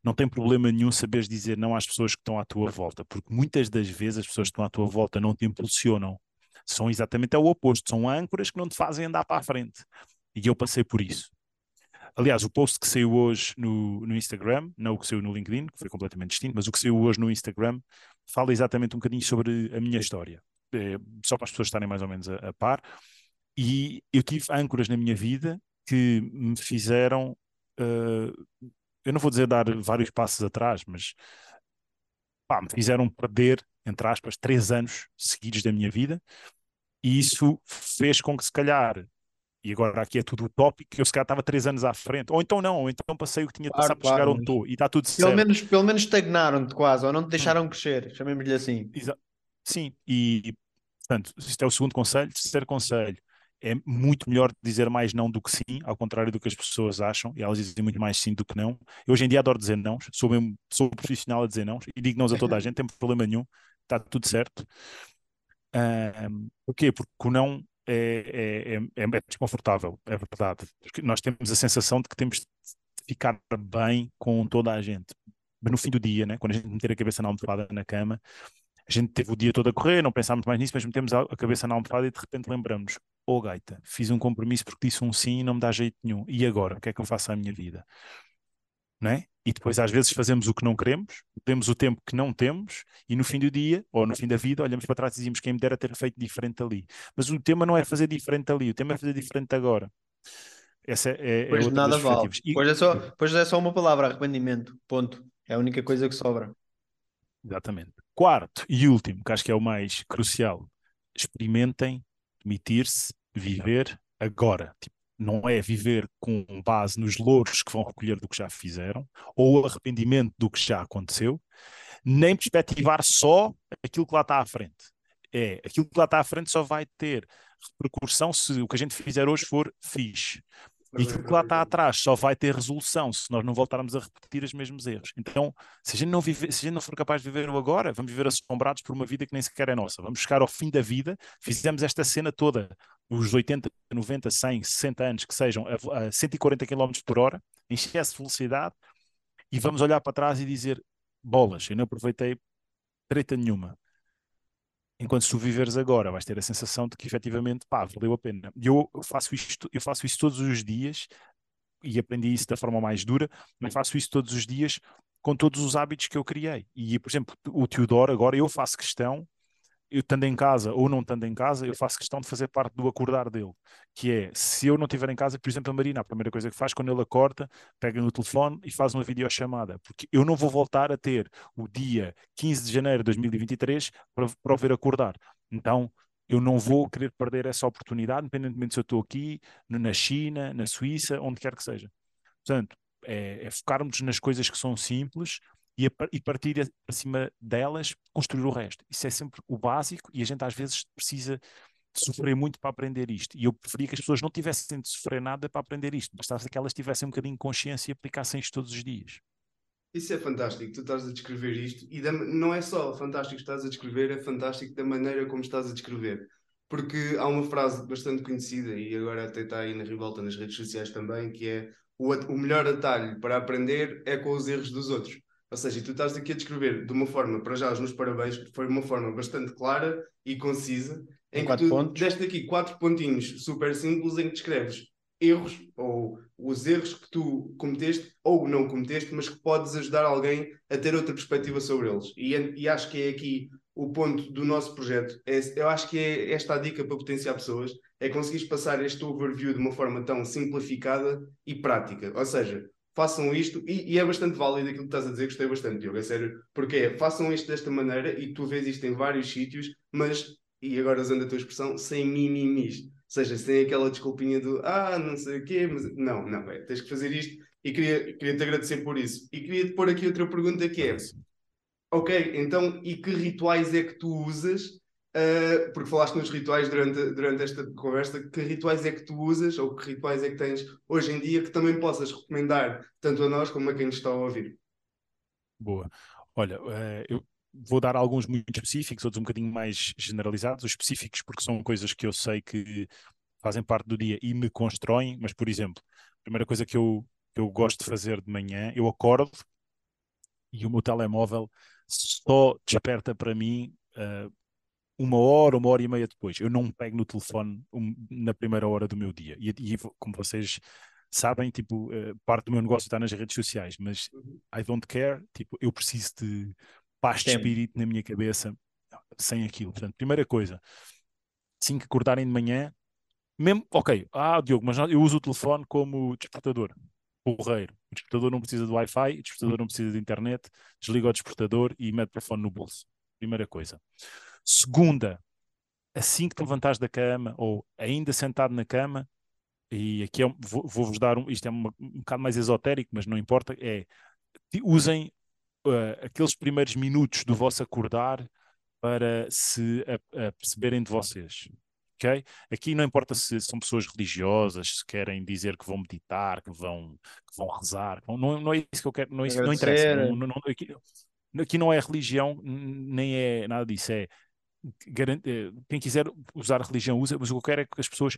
Não tem problema nenhum saberes dizer não às pessoas que estão à tua volta, porque muitas das vezes as pessoas que estão à tua volta não te impulsionam, São exatamente o oposto, são âncoras que não te fazem andar para a frente. E eu passei por isso. Aliás, o post que saiu hoje no, no Instagram, não o que saiu no LinkedIn, que foi completamente distinto, mas o que saiu hoje no Instagram, fala exatamente um bocadinho sobre a minha história. É, só para as pessoas estarem mais ou menos a, a par. E eu tive âncoras na minha vida que me fizeram, uh, eu não vou dizer dar vários passos atrás, mas pá, me fizeram perder, entre aspas, três anos seguidos da minha vida. E isso fez com que, se calhar, e agora aqui é tudo utópico, eu se calhar estava três anos à frente, ou então não, ou então passei o que tinha de passar claro, para chegar onde estou e está tudo pelo certo. Menos, pelo menos estagnaram-te quase, ou não te deixaram hum. crescer, chamemos-lhe assim. Exa Sim, e portanto, isto é o segundo conselho. Terceiro conselho, é muito melhor dizer mais não do que sim, ao contrário do que as pessoas acham, e elas dizem muito mais sim do que não. Eu hoje em dia adoro dizer não, sou, mesmo, sou profissional a dizer não, e digo não a toda a gente, não tem problema nenhum, está tudo certo. Um, porquê? Porque o não é, é, é, é, desconfortável, é verdade. Porque nós temos a sensação de que temos de ficar bem com toda a gente. Mas no fim do dia, né, quando a gente meter a cabeça na almofada na cama, a gente teve o dia todo a correr, não pensámos mais nisso, mas metemos a cabeça na almofada e de repente lembramos: oh gaita, fiz um compromisso porque disse um sim e não me dá jeito nenhum. E agora? O que é que eu faço à minha vida? Não é? E depois às vezes fazemos o que não queremos, temos o tempo que não temos e no fim do dia ou no fim da vida olhamos para trás e dizemos quem me dera ter feito diferente ali. Mas o tema não é fazer diferente ali, o tema é fazer diferente agora. Essa é, é pois nada vale. E... Pois, é só, pois é só uma palavra, arrependimento. Ponto. É a única coisa que sobra. Exatamente. Quarto e último, que acho que é o mais crucial, experimentem demitir-se, viver agora. Tipo, não é viver com base nos louros que vão recolher do que já fizeram, ou arrependimento do que já aconteceu, nem perspectivar só aquilo que lá está à frente. É, aquilo que lá está à frente só vai ter repercussão se o que a gente fizer hoje for fixe. E aquilo que lá está atrás só vai ter resolução se nós não voltarmos a repetir os mesmos erros. Então, se a gente não, vive, se a gente não for capaz de viver o agora, vamos viver assombrados por uma vida que nem sequer é nossa. Vamos chegar ao fim da vida, fizemos esta cena toda, os 80, 90, 100, 60 anos que sejam a, a 140 km por hora, em excesso de velocidade, e vamos olhar para trás e dizer: bolas, eu não aproveitei treta nenhuma enquanto se tu viveres agora, vais ter a sensação de que efetivamente, pá, valeu a pena. Eu faço isto, eu faço isso todos os dias e aprendi isso da forma mais dura, mas faço isso todos os dias com todos os hábitos que eu criei. E, por exemplo, o Teodoro agora eu faço questão eu estando em casa ou não estando em casa, eu faço questão de fazer parte do acordar dele, que é, se eu não estiver em casa, por exemplo, a Marina, a primeira coisa que faz quando ele acorda, pega no telefone e faz uma videochamada, porque eu não vou voltar a ter o dia 15 de janeiro de 2023 para, para o ver acordar. Então, eu não vou querer perder essa oportunidade, independentemente se eu estou aqui, na China, na Suíça, onde quer que seja. Portanto, é, é focarmos nas coisas que são simples, e, a, e partir acima delas construir o resto. Isso é sempre o básico e a gente às vezes precisa sofrer muito para aprender isto. E eu preferia que as pessoas não tivessem de sofrer nada para aprender isto, bastasse que elas tivessem um bocadinho de consciência e aplicassem isto todos os dias. Isso é fantástico, tu estás a descrever isto, e da, não é só fantástico que estás a descrever, é fantástico da maneira como estás a descrever. Porque há uma frase bastante conhecida, e agora até está aí na revolta nas redes sociais também, que é o, o melhor atalho para aprender é com os erros dos outros. Ou seja, tu estás aqui a descrever de uma forma, para já os meus parabéns, foi uma forma bastante clara e concisa, em, em que tu pontos. deste aqui quatro pontinhos super simples em que descreves erros ou os erros que tu cometeste ou não cometeste, mas que podes ajudar alguém a ter outra perspectiva sobre eles. E, e acho que é aqui o ponto do nosso projeto. É, eu acho que é esta a dica para potenciar pessoas, é conseguires passar este overview de uma forma tão simplificada e prática. Ou seja, façam isto, e, e, é bastante válido aquilo que estás a dizer, gostei bastante, Diogo, é sério, porque é, façam isto desta maneira e tu vês isto em vários sítios, mas, e agora usando a tua expressão, sem mimimis, ou seja, sem aquela desculpinha do, ah, não sei o quê, mas não, não, é, tens que fazer isto e queria, queria te agradecer por isso. E queria te pôr aqui outra pergunta que é, ok, então, e que rituais é que tu usas Uh, porque falaste nos rituais durante, durante esta conversa, que rituais é que tu usas ou que rituais é que tens hoje em dia que também possas recomendar tanto a nós como a quem nos está a ouvir? Boa. Olha, uh, eu vou dar alguns muito específicos, outros um bocadinho mais generalizados. Os específicos, porque são coisas que eu sei que fazem parte do dia e me constroem, mas, por exemplo, a primeira coisa que eu, que eu gosto de fazer de manhã, eu acordo e o meu telemóvel só desperta para mim. Uh, uma hora, uma hora e meia depois. Eu não pego no telefone na primeira hora do meu dia. E, e como vocês sabem, tipo, uh, parte do meu negócio está nas redes sociais, mas Uhum. I don't care, tipo, eu preciso de paz de espírito na minha cabeça sem aquilo. Portanto, primeira coisa, assim que acordarem de manhã, mesmo, ok, ah, Diogo, mas eu uso o telefone como despertador, porreiro. O despertador não precisa de Wi-Fi, o despertador não precisa de internet, desliga o despertador e mete o telefone no bolso. Primeira coisa. Segunda, assim que te levantares da cama ou ainda sentado na cama, e aqui é um- vou- vou-vos dar um, isto é uma- um bocado mais esotérico, mas não importa, é usem uh, aqueles primeiros minutos do vosso acordar para se perceberem de vocês. ok? Aqui não importa se são pessoas religiosas, se querem dizer que vão meditar, que vão, que vão rezar, não, não é isso que eu quero, não, é isso- não interessa. Não, não- aqui, aqui não é religião, nem é nada disso. É garan- eh, quem quiser usar religião usa, mas o que eu quero é que as pessoas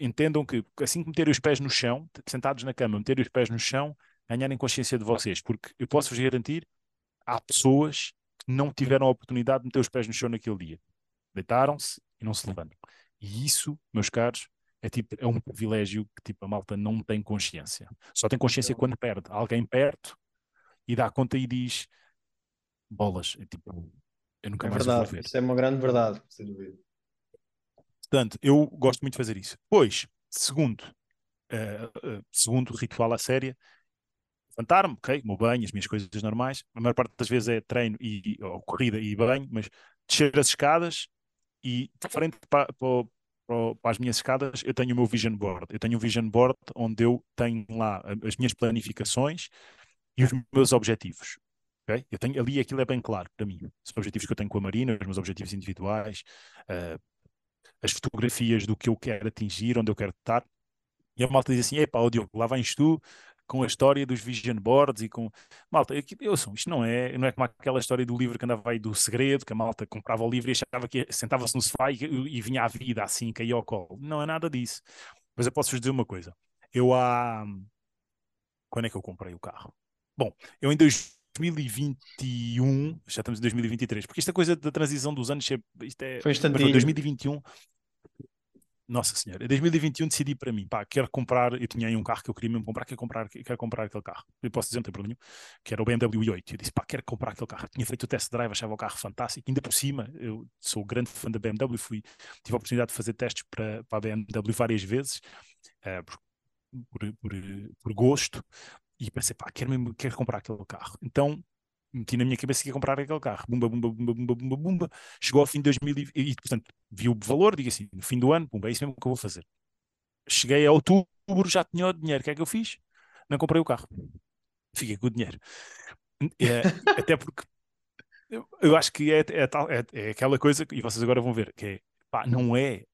entendam que assim que meterem os pés no chão, sentados na cama, meterem os pés no chão, ganharem consciência de vocês, porque eu posso vos garantir, há pessoas que não tiveram a oportunidade de meter os pés no chão naquele dia. Deitaram-se e não se levantam. E isso, meus caros, é tipo, é um privilégio que tipo, a malta não tem consciência. Só tem consciência quando perde. Alguém perto e dá conta e diz bolas. É tipo, eu nunca É mais o verdade, ver. isso é uma grande verdade. Sem dúvida. Portanto, eu gosto muito de fazer isso. Pois, segundo, eh, eh, segundo ritual à séria, levantar-me, ok, meu banho, as minhas coisas normais. A maior parte das vezes é treino e, ou corrida e banho, mas descer as escadas e de frente para, para, o- para o- as minhas escadas eu tenho o meu vision board. Eu tenho um vision board onde eu tenho lá a- as minhas planificações e os meus objetivos. Ok? Eu tenho ali aquilo é bem claro para mim. Os objetivos que eu tenho com a Marina, os meus objetivos individuais, eh, as fotografias do que eu quero atingir, onde eu quero estar. E a malta diz assim: epá, ó Diogo, lá vens tu com a história dos vision boards e com. Malta, eu, eu, isto não é, não é como aquela história do livro que andava aí do segredo, que a malta comprava o livro e achava que sentava-se no sofá e, e vinha a vida assim, caía ao colo. Não é nada disso. Mas eu posso-vos dizer uma coisa. Eu há. Quando é que eu comprei o carro? Bom, eu em 2021, já estamos em 2023, porque esta coisa da transição dos anos, isto é. Foi instantinho. 2021, nossa senhora, em 2021 decidi para mim, pá, quero comprar, eu tinha aí um carro que eu queria mesmo comprar, quero comprar, quero comprar aquele carro. Eu posso dizer, não tem problema nenhum, que era o BMW i8. Eu disse, pá, quero comprar aquele carro. Tinha feito o test drive, achava o carro fantástico. Ainda por cima, eu sou grande fã da BMW, fui, tive a oportunidade de fazer testes para, para a BMW várias vezes, por, por, por, por gosto, e pensei, pá, quero, mesmo, quero comprar aquele carro. Então, meti na minha cabeça que ia comprar aquele carro. Bumba, bumba, bumba, bumba, bumba, bumba. Chegou ao fim de 2000 e, portanto, vi o valor, digo assim, no fim do ano, bumba, é isso mesmo que eu vou fazer. Cheguei a outubro, já tinha o dinheiro. O que é que eu fiz? Não comprei o carro. Fiquei com o dinheiro. É, até porque eu, eu acho que é, é, tal- é- é aquela coisa, e vocês agora vão ver, que é, pá, não é,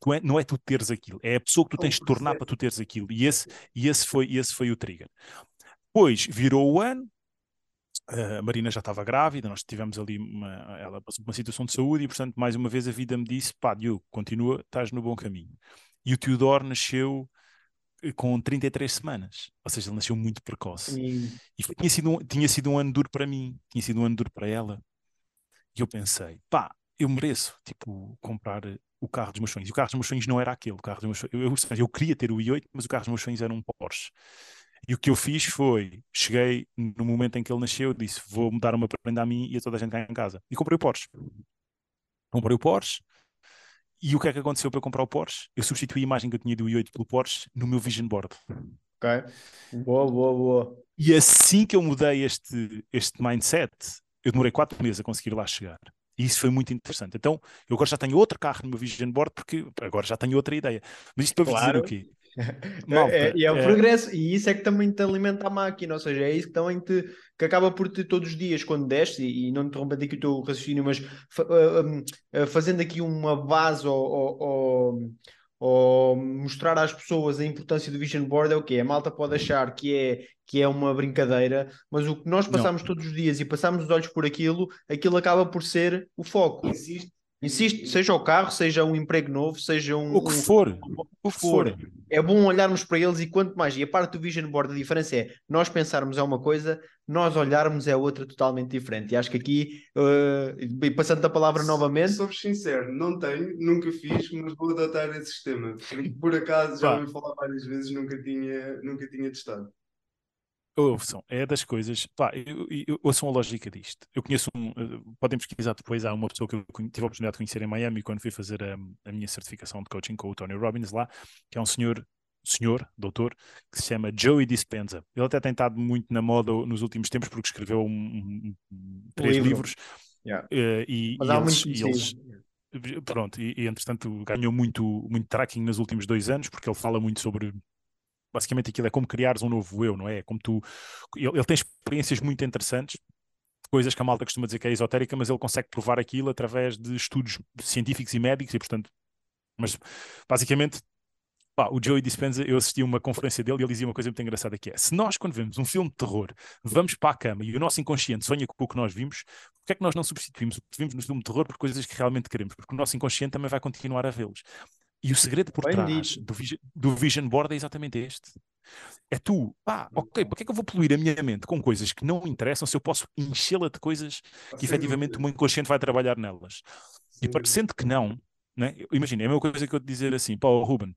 tu é- não é tu teres aquilo, é a pessoa que tu É tens de tornar processo. para tu teres aquilo. E esse, e esse, foi, esse foi o trigger. Depois virou o ano, a Marina já estava grávida, nós tivemos ali uma, ela passou uma situação de saúde e, portanto, mais uma vez a vida me disse: pá, Diogo, continua, estás no bom caminho. E o Teodoro nasceu eh, com 33 semanas, ou seja, ele nasceu muito precoce. E E foi- tinha, sido um, tinha sido um ano duro para mim, tinha sido um ano duro para ela. E eu pensei, pá, eu mereço, tipo, comprar o carro dos meus sonhos. E o carro dos meus sonhos não era aquele, o carro dos meus sonhos. Eu, eu, eu queria ter o i8, mas o carro dos meus sonhos era um Porsche. E o que eu fiz foi, cheguei no momento em que ele nasceu, disse, vou mudar uma prenda a mim e a toda a gente cá em casa. E comprei o Porsche. Comprei o Porsche. E o que é que aconteceu para eu comprar o Porsche? Eu substituí a imagem que eu tinha do i8 pelo Porsche no meu Vision Board. ok. Boa, boa, boa. E assim que eu mudei este, este mindset, eu demorei quatro meses a conseguir lá chegar. E isso foi muito interessante. Então, eu agora já tenho outro carro no meu Vision Board, porque agora já tenho outra ideia. Mas isto para vos dizer o quê? Malta, É- e é o é- progresso, e isso é que também te alimenta a máquina, ou seja, é isso que também te que acaba por te todos os dias, quando desce, e, e não interrompendo aqui o teu raciocínio, mas fa- ah, um, ah, fazendo aqui uma base ou, ou- ou- ou mostrar às pessoas a importância do Vision Board é o quê? A malta pode achar que é, que é uma brincadeira, mas o que nós Não. passamos todos os dias e passamos os olhos por aquilo, aquilo acaba por ser o foco. Insiste. Insiste, seja o carro, seja um emprego novo, seja um, o que um- for, o o que for. é bom olharmos para eles e quanto mais. E a parte do vision board, a diferença é nós pensarmos é uma coisa, nós olharmos é outra totalmente diferente. E acho que aqui, uh, passando a palavra novamente. Sou-vos sincero, não tenho, nunca fiz, mas vou adotar esse sistema. Por acaso já ouvi falar várias vezes, nunca tinha, nunca tinha testado. Ouçam, é das coisas. Pá, eu, eu, ouçam a lógica disto. Eu conheço um. Uh, podem pesquisar depois. Há uma pessoa que eu tive a oportunidade de conhecer em Miami quando fui fazer a, a minha certificação de coaching com o Tony Robbins lá, que é um senhor, senhor, doutor, que se chama Joey Dispenza. Ele até tem estado muito na moda nos últimos tempos porque escreveu um, um, três Livro. livros. Yeah. Uh, e, Mas e há eles, muito eles, Pronto, e, e entretanto ganhou muito, muito tracking nos últimos dois anos porque ele fala muito sobre basicamente aquilo é como criares um novo eu, não é? é como tu. Ele, ele tem experiências muito interessantes, coisas que a malta costuma dizer que é esotérica, mas ele consegue provar aquilo através de estudos científicos e médicos e, portanto. Mas basicamente Pá, o Joey Dispenza, eu assisti a uma conferência dele e ele dizia uma coisa muito engraçada que é, se nós quando vemos um filme de terror, vamos para a cama e o nosso inconsciente sonha com o que nós vimos, porque é que nós não substituímos o que vimos no filme de terror por coisas que realmente queremos? Porque o nosso inconsciente também vai continuar a vê-los. E o segredo por Bem trás do, do, Vision Board é exatamente este. É tu, pá, ok, para que é que eu vou poluir a minha mente com coisas que não interessam se eu posso enchê-la de coisas que efetivamente o meu inconsciente vai trabalhar nelas? E parecendo que não, né? imagina, é a mesma coisa que eu te dizer assim, pá, Ruben,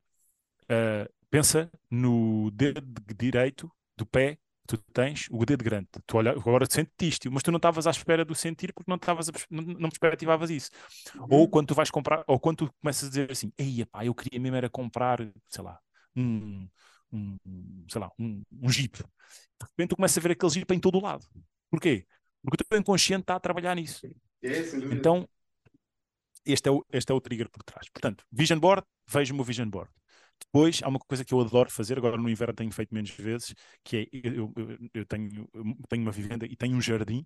uh, pensa no dedo direito do pé tu tens o dedo grande, tu olha, agora sentiste, mas tu não estavas à espera do sentir porque não estavas não, não perspectivavas isso. Uhum. Ou quando tu vais comprar, ou quando tu começas a dizer assim, ei, pá, eu queria mesmo era comprar, sei lá, um, um sei lá, um, um jeep. De repente tu começas a ver aquele jeep em todo o lado. Porquê? Porque o teu inconsciente está a trabalhar nisso. É, então, este é, o, este é o trigger por trás. Portanto, vision board, vejo o meu vision board. Depois, há uma coisa que eu adoro fazer, agora no inverno tenho feito menos vezes, que é, eu, eu, eu tenho, eu tenho uma vivenda e tenho um jardim,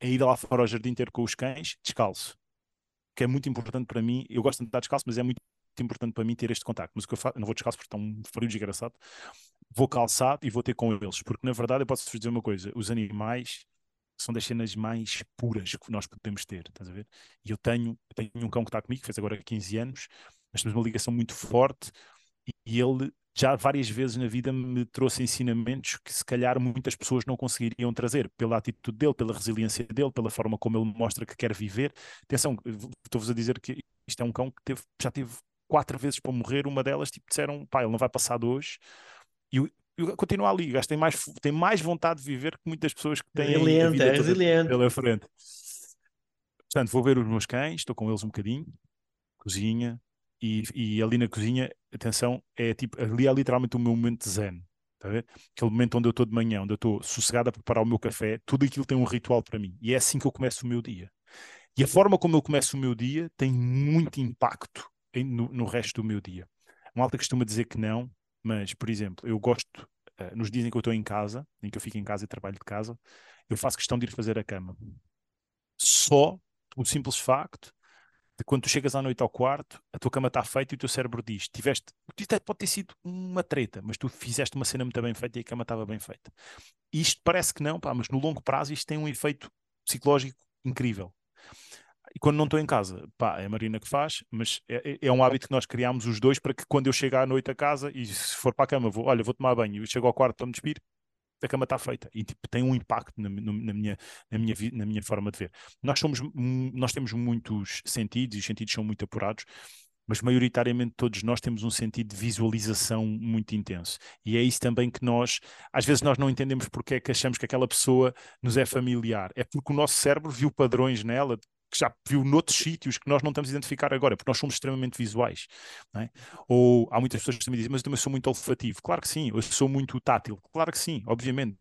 é ir lá fora ao jardim ter com os cães, descalço, que é muito importante para mim, eu gosto de estar descalço, mas é muito importante para mim ter este contacto, mas o que eu faço, não vou descalço porque está um frio desgraçado, vou calçado e vou ter com eles, porque na verdade eu posso-vos dizer uma coisa, os animais são das cenas mais puras que nós podemos ter, estás a ver? E eu tenho, tenho um cão que está comigo, que fez agora 15 anos, nós temos uma ligação muito forte, e ele já várias vezes na vida me trouxe ensinamentos que se calhar muitas pessoas não conseguiriam trazer, pela atitude dele, pela resiliência dele, pela forma como ele mostra que quer viver. Atenção, estou-vos a dizer que isto é um cão que teve, já teve quatro vezes para morrer, uma delas tipo, disseram, pá, ele não vai passar de hoje. E eu, continua ali, o gajo tem mais, tem mais vontade de viver que muitas pessoas que têm resiliente, é resiliente. pela frente. Portanto, vou ver os meus cães, estou com eles um bocadinho, cozinha, e, e ali na cozinha, atenção, é tipo, ali é literalmente o meu momento de zen. Tá a ver? Aquele momento onde eu estou de manhã, onde eu estou sossegado a preparar o meu café, tudo aquilo tem um ritual para mim. E é assim que eu começo o meu dia. E a forma como eu começo o meu dia tem muito impacto em, no, no, resto do meu dia. Uma alta costuma dizer que não, mas, por exemplo, eu gosto, uh, nos dias em que eu estou em casa, em que eu fico em casa e trabalho de casa, eu faço questão de ir fazer a cama. Só o simples facto de quando tu chegas à noite ao quarto, a tua cama está feita e o teu cérebro diz: tiveste, pode ter sido uma treta, mas tu fizeste uma cena muito bem feita e a cama estava bem feita. Isto parece que não, pá, mas no longo prazo isto tem um efeito psicológico incrível. E quando não estou em casa, pá, é a Marina que faz, mas é, é, é um hábito que nós criámos os dois para que quando eu chegar à noite a casa e se for para a cama, vou, olha, vou tomar banho e chego ao quarto para me despir, a cama está feita e tipo, tem um impacto na, na, minha, na, minha, na minha forma de ver. Nós, somos, nós temos muitos sentidos e os sentidos são muito apurados, mas maioritariamente todos nós temos um sentido de visualização muito intenso. E é isso também que nós, às vezes nós não entendemos porque é que achamos que aquela pessoa nos é familiar. É porque o nosso cérebro viu padrões nela, que já viu noutros sítios que nós não estamos a identificar agora, porque nós somos extremamente visuais. É? Ou há muitas pessoas que também dizem, mas eu também sou muito olfativo. Claro que sim, eu sou muito tátil. Claro que sim, obviamente.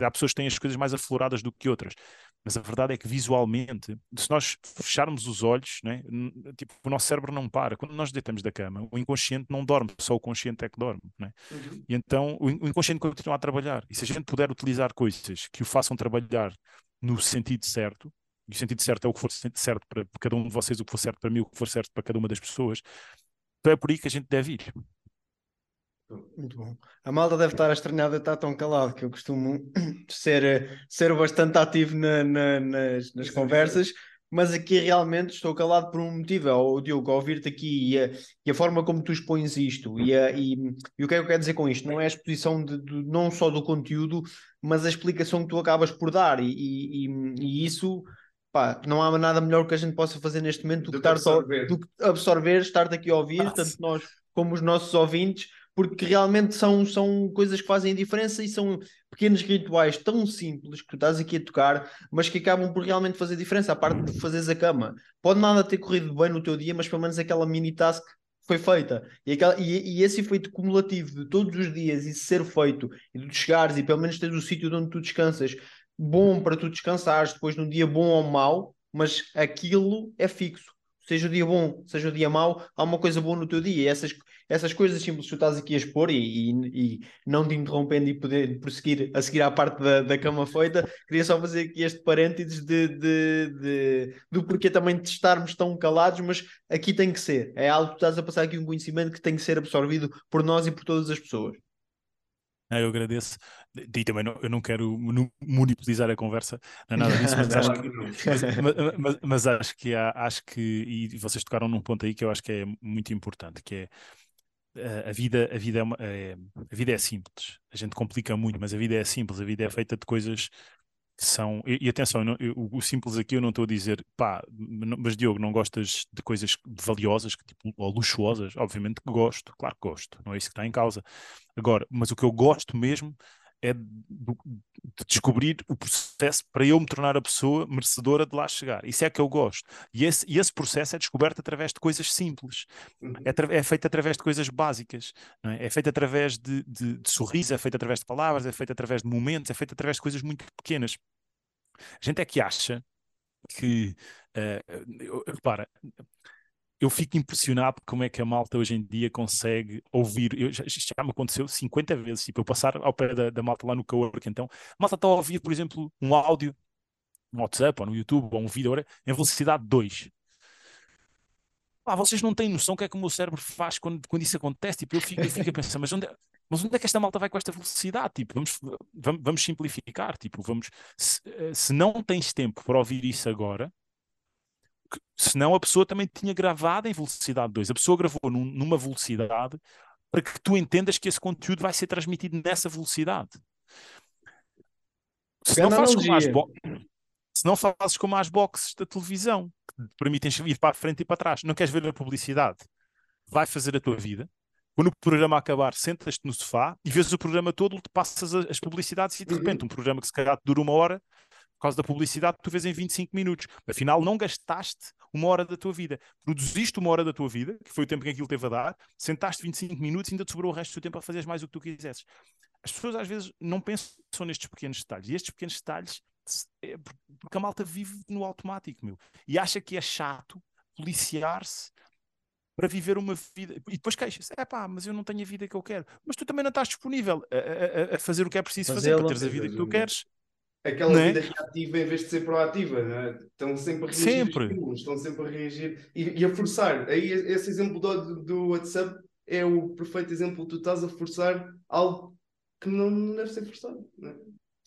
Há pessoas que têm as coisas mais afloradas do que outras. Mas a verdade é que visualmente, se nós fecharmos os olhos, né, tipo, o nosso cérebro não para. Quando nós deitamos da cama, o inconsciente não dorme, só o consciente é que dorme. Né? Uhum. E então o inconsciente continua a trabalhar. E se a gente puder utilizar coisas que o façam trabalhar no sentido certo, e o sentido certo é o que for certo para cada um de vocês, o que for certo para mim, o que for certo para cada uma das pessoas. Então é por aí que a gente deve ir. Muito bom. A malta deve estar a estranhar de estar tão calado, que eu costumo ser, ser bastante ativo na, na, nas, nas conversas, mas aqui realmente estou calado por um motivo, é o Diogo, ouvir-te aqui e a, e a, forma como tu expões isto e, a, e, e, o que é que eu quero dizer com isto? Não é a exposição de, de, não só do conteúdo, mas a explicação que tu acabas por dar e, e isso pá, não há nada melhor que a gente possa fazer neste momento do, do que, estar absorver. Só, do que absorver, estar aqui a ouvir, tanto nós como os nossos ouvintes, porque realmente são, são coisas que fazem a diferença e são pequenos rituais tão simples que tu estás aqui a tocar, mas que acabam por realmente fazer diferença, a parte de fazeres a cama. Pode nada ter corrido bem no teu dia, mas pelo menos aquela mini task foi feita. E, aquela, e, e, esse efeito cumulativo de todos os dias isso ser feito e de chegares e pelo menos teres o sítio onde tu descansas bom para tu descansares depois num dia bom ou mau, mas aquilo é fixo. Seja o dia bom, seja o dia mau, há uma coisa boa no teu dia. E essas, essas coisas simples que tu estás aqui a expor e, e, e, não te interrompendo e poder prosseguir a seguir à parte da, da cama feita, queria só fazer aqui este parênteses de, de, de, do porquê também de estarmos tão calados, mas aqui tem que ser. É algo que tu estás a passar aqui um conhecimento que tem que ser absorvido por nós e por todas as pessoas. Eu agradeço. E também não, eu não quero monopolizar a conversa, não é nada disso, mas, acho, que, mas, mas, mas, acho que há, acho que, e vocês tocaram num ponto aí que eu acho que é muito importante, que é a vida, a, vida é, uma, é, a vida é simples. A gente complica muito, mas a vida é simples. A vida é feita de coisas são. E, e atenção, não, eu, o simples aqui eu não estou a dizer, pá, mas Diogo, não gostas de coisas valiosas tipo, ou luxuosas? Obviamente que gosto, claro que gosto, não é isso que está em causa. Agora, mas o que eu gosto mesmo é de, de, descobrir o processo para eu me tornar a pessoa merecedora de lá chegar. Isso é que eu gosto. E esse, e esse processo é descoberto através de coisas simples. Uhum. É, é, feito através de coisas básicas. É? é? feito através de, de, de sorriso, é feito através de palavras, é feito através de momentos, é feito através de coisas muito pequenas. A gente é que acha que. Uh, repara, eu fico impressionado como é que a malta hoje em dia consegue ouvir. Eu, já, já me aconteceu 50 vezes, tipo, eu passar ao pé da, da malta lá no cowork, então, a malta está a ouvir, por exemplo, um áudio no WhatsApp ou no YouTube ou um vídeo em velocidade 2. Ah, vocês não têm noção o que é que o meu cérebro faz quando, quando isso acontece. Tipo, eu fico, eu fico a pensar, mas onde, é, mas onde é que esta malta vai com esta velocidade? Tipo, vamos, vamos, vamos simplificar. Tipo, vamos, se, eh, se não tens tempo para ouvir isso agora, senão a pessoa também tinha gravado em velocidade 2. A pessoa gravou num, numa velocidade para que tu entendas que esse conteúdo vai ser transmitido nessa velocidade. Se não, fazes como as se não fazes como as boxes da televisão, que te permitem ir para a frente e para trás, não queres ver a publicidade, vai fazer a tua vida. Quando o programa acabar, sentas-te no sofá e vês o programa todo, te passas as publicidades e de repente um programa que se calhar dura uma hora por causa da publicidade que tu vês em 25 minutos. Afinal, não gastaste uma hora da tua vida. Produziste uma hora da tua vida, que foi o tempo que aquilo teve a dar, sentaste 25 minutos e ainda te sobrou o resto do tempo a fazeres mais o que tu quisesses. As pessoas às vezes não pensam nestes pequenos detalhes. E estes pequenos detalhes, é porque a malta vive no automático, meu. E acha que é chato policiar-se para viver uma vida. E depois queixa-se: é pá, mas eu não tenho a vida que eu quero. Mas tu também não estás disponível a, a, a fazer o que é preciso fazer para teres a vida que tu queres aquela é? vida reativa em vez de ser proativa, é? estão sempre a reagir sempre. estão sempre a reagir e, e, a forçar. Aí esse exemplo do, do WhatsApp é o perfeito exemplo, tu estás a forçar algo que não deve ser forçado. Não é?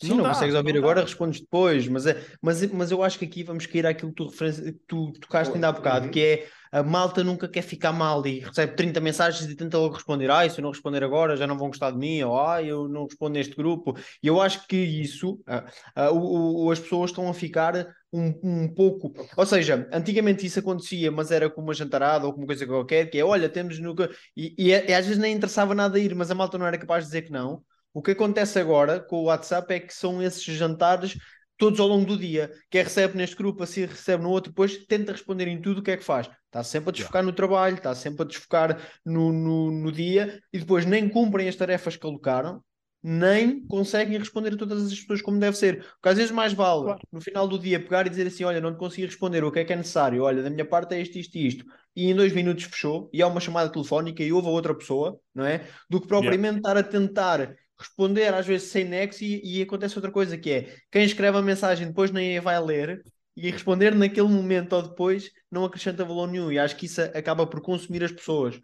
Sim, não, não dá, consegues ouvir não agora, dá. respondes depois, mas, é, mas, mas eu acho que aqui vamos cair àquilo que tu, referência, tu tocaste ainda há bocado, uhum. que é a malta nunca quer ficar mal e recebe 30 mensagens e tenta logo responder, ah, se eu não responder agora já não vão gostar de mim, ou ah, eu não respondo neste grupo. E eu acho que isso, ah, ah, o, o, as pessoas estão a ficar um, um pouco. Ou seja, antigamente isso acontecia, mas era como uma jantarada ou como uma coisa qualquer, que é olha, temos nunca. E, e, e às vezes nem interessava nada ir, mas a malta não era capaz de dizer que não. O que acontece agora com o WhatsApp é que são esses jantares todos ao longo do dia. Quer recebe neste grupo, assim recebe no outro, depois tenta responder em tudo o que é que faz. Está sempre a desfocar yeah. no trabalho, está sempre a desfocar no, no, no, dia e depois nem cumprem as tarefas que alocaram, nem conseguem responder a todas as pessoas como deve ser. Porque às vezes mais vale, claro. no final do dia, pegar e dizer assim: Olha, não te consegui responder, o que é que é necessário? Olha, da minha parte é isto, isto e isto. E em dois minutos fechou, e há uma chamada telefónica e houve a outra pessoa, não é? Do que propriamente yeah. estar a tentar responder às vezes sem nexo e, e, acontece outra coisa que é quem escreve a mensagem depois nem a vai ler e responder naquele momento ou depois não acrescenta valor nenhum e acho que isso acaba por consumir as pessoas.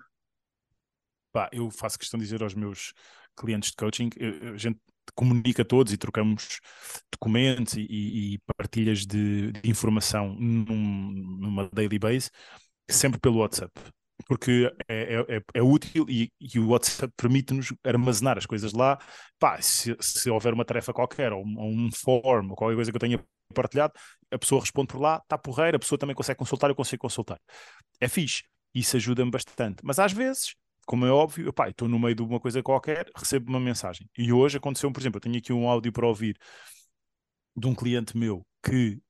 Eu faço questão de dizer aos meus clientes de coaching, eu, a gente comunica todos e trocamos documentos e, e, e partilhas de, de informação num, numa daily base, sempre pelo WhatsApp porque é, é, é, é útil e, e, o WhatsApp permite-nos armazenar as coisas lá. Pá, se, se houver uma tarefa qualquer, ou um, um form, ou qualquer coisa que eu tenha partilhado, a pessoa responde por lá, está porreira, a pessoa também consegue consultar, eu consigo consultar. É fixe, isso ajuda-me bastante. Mas às vezes, como é óbvio, pá, estou no meio de uma coisa qualquer, recebo uma mensagem. E hoje aconteceu, por exemplo, eu tenho aqui um áudio para ouvir de um cliente meu que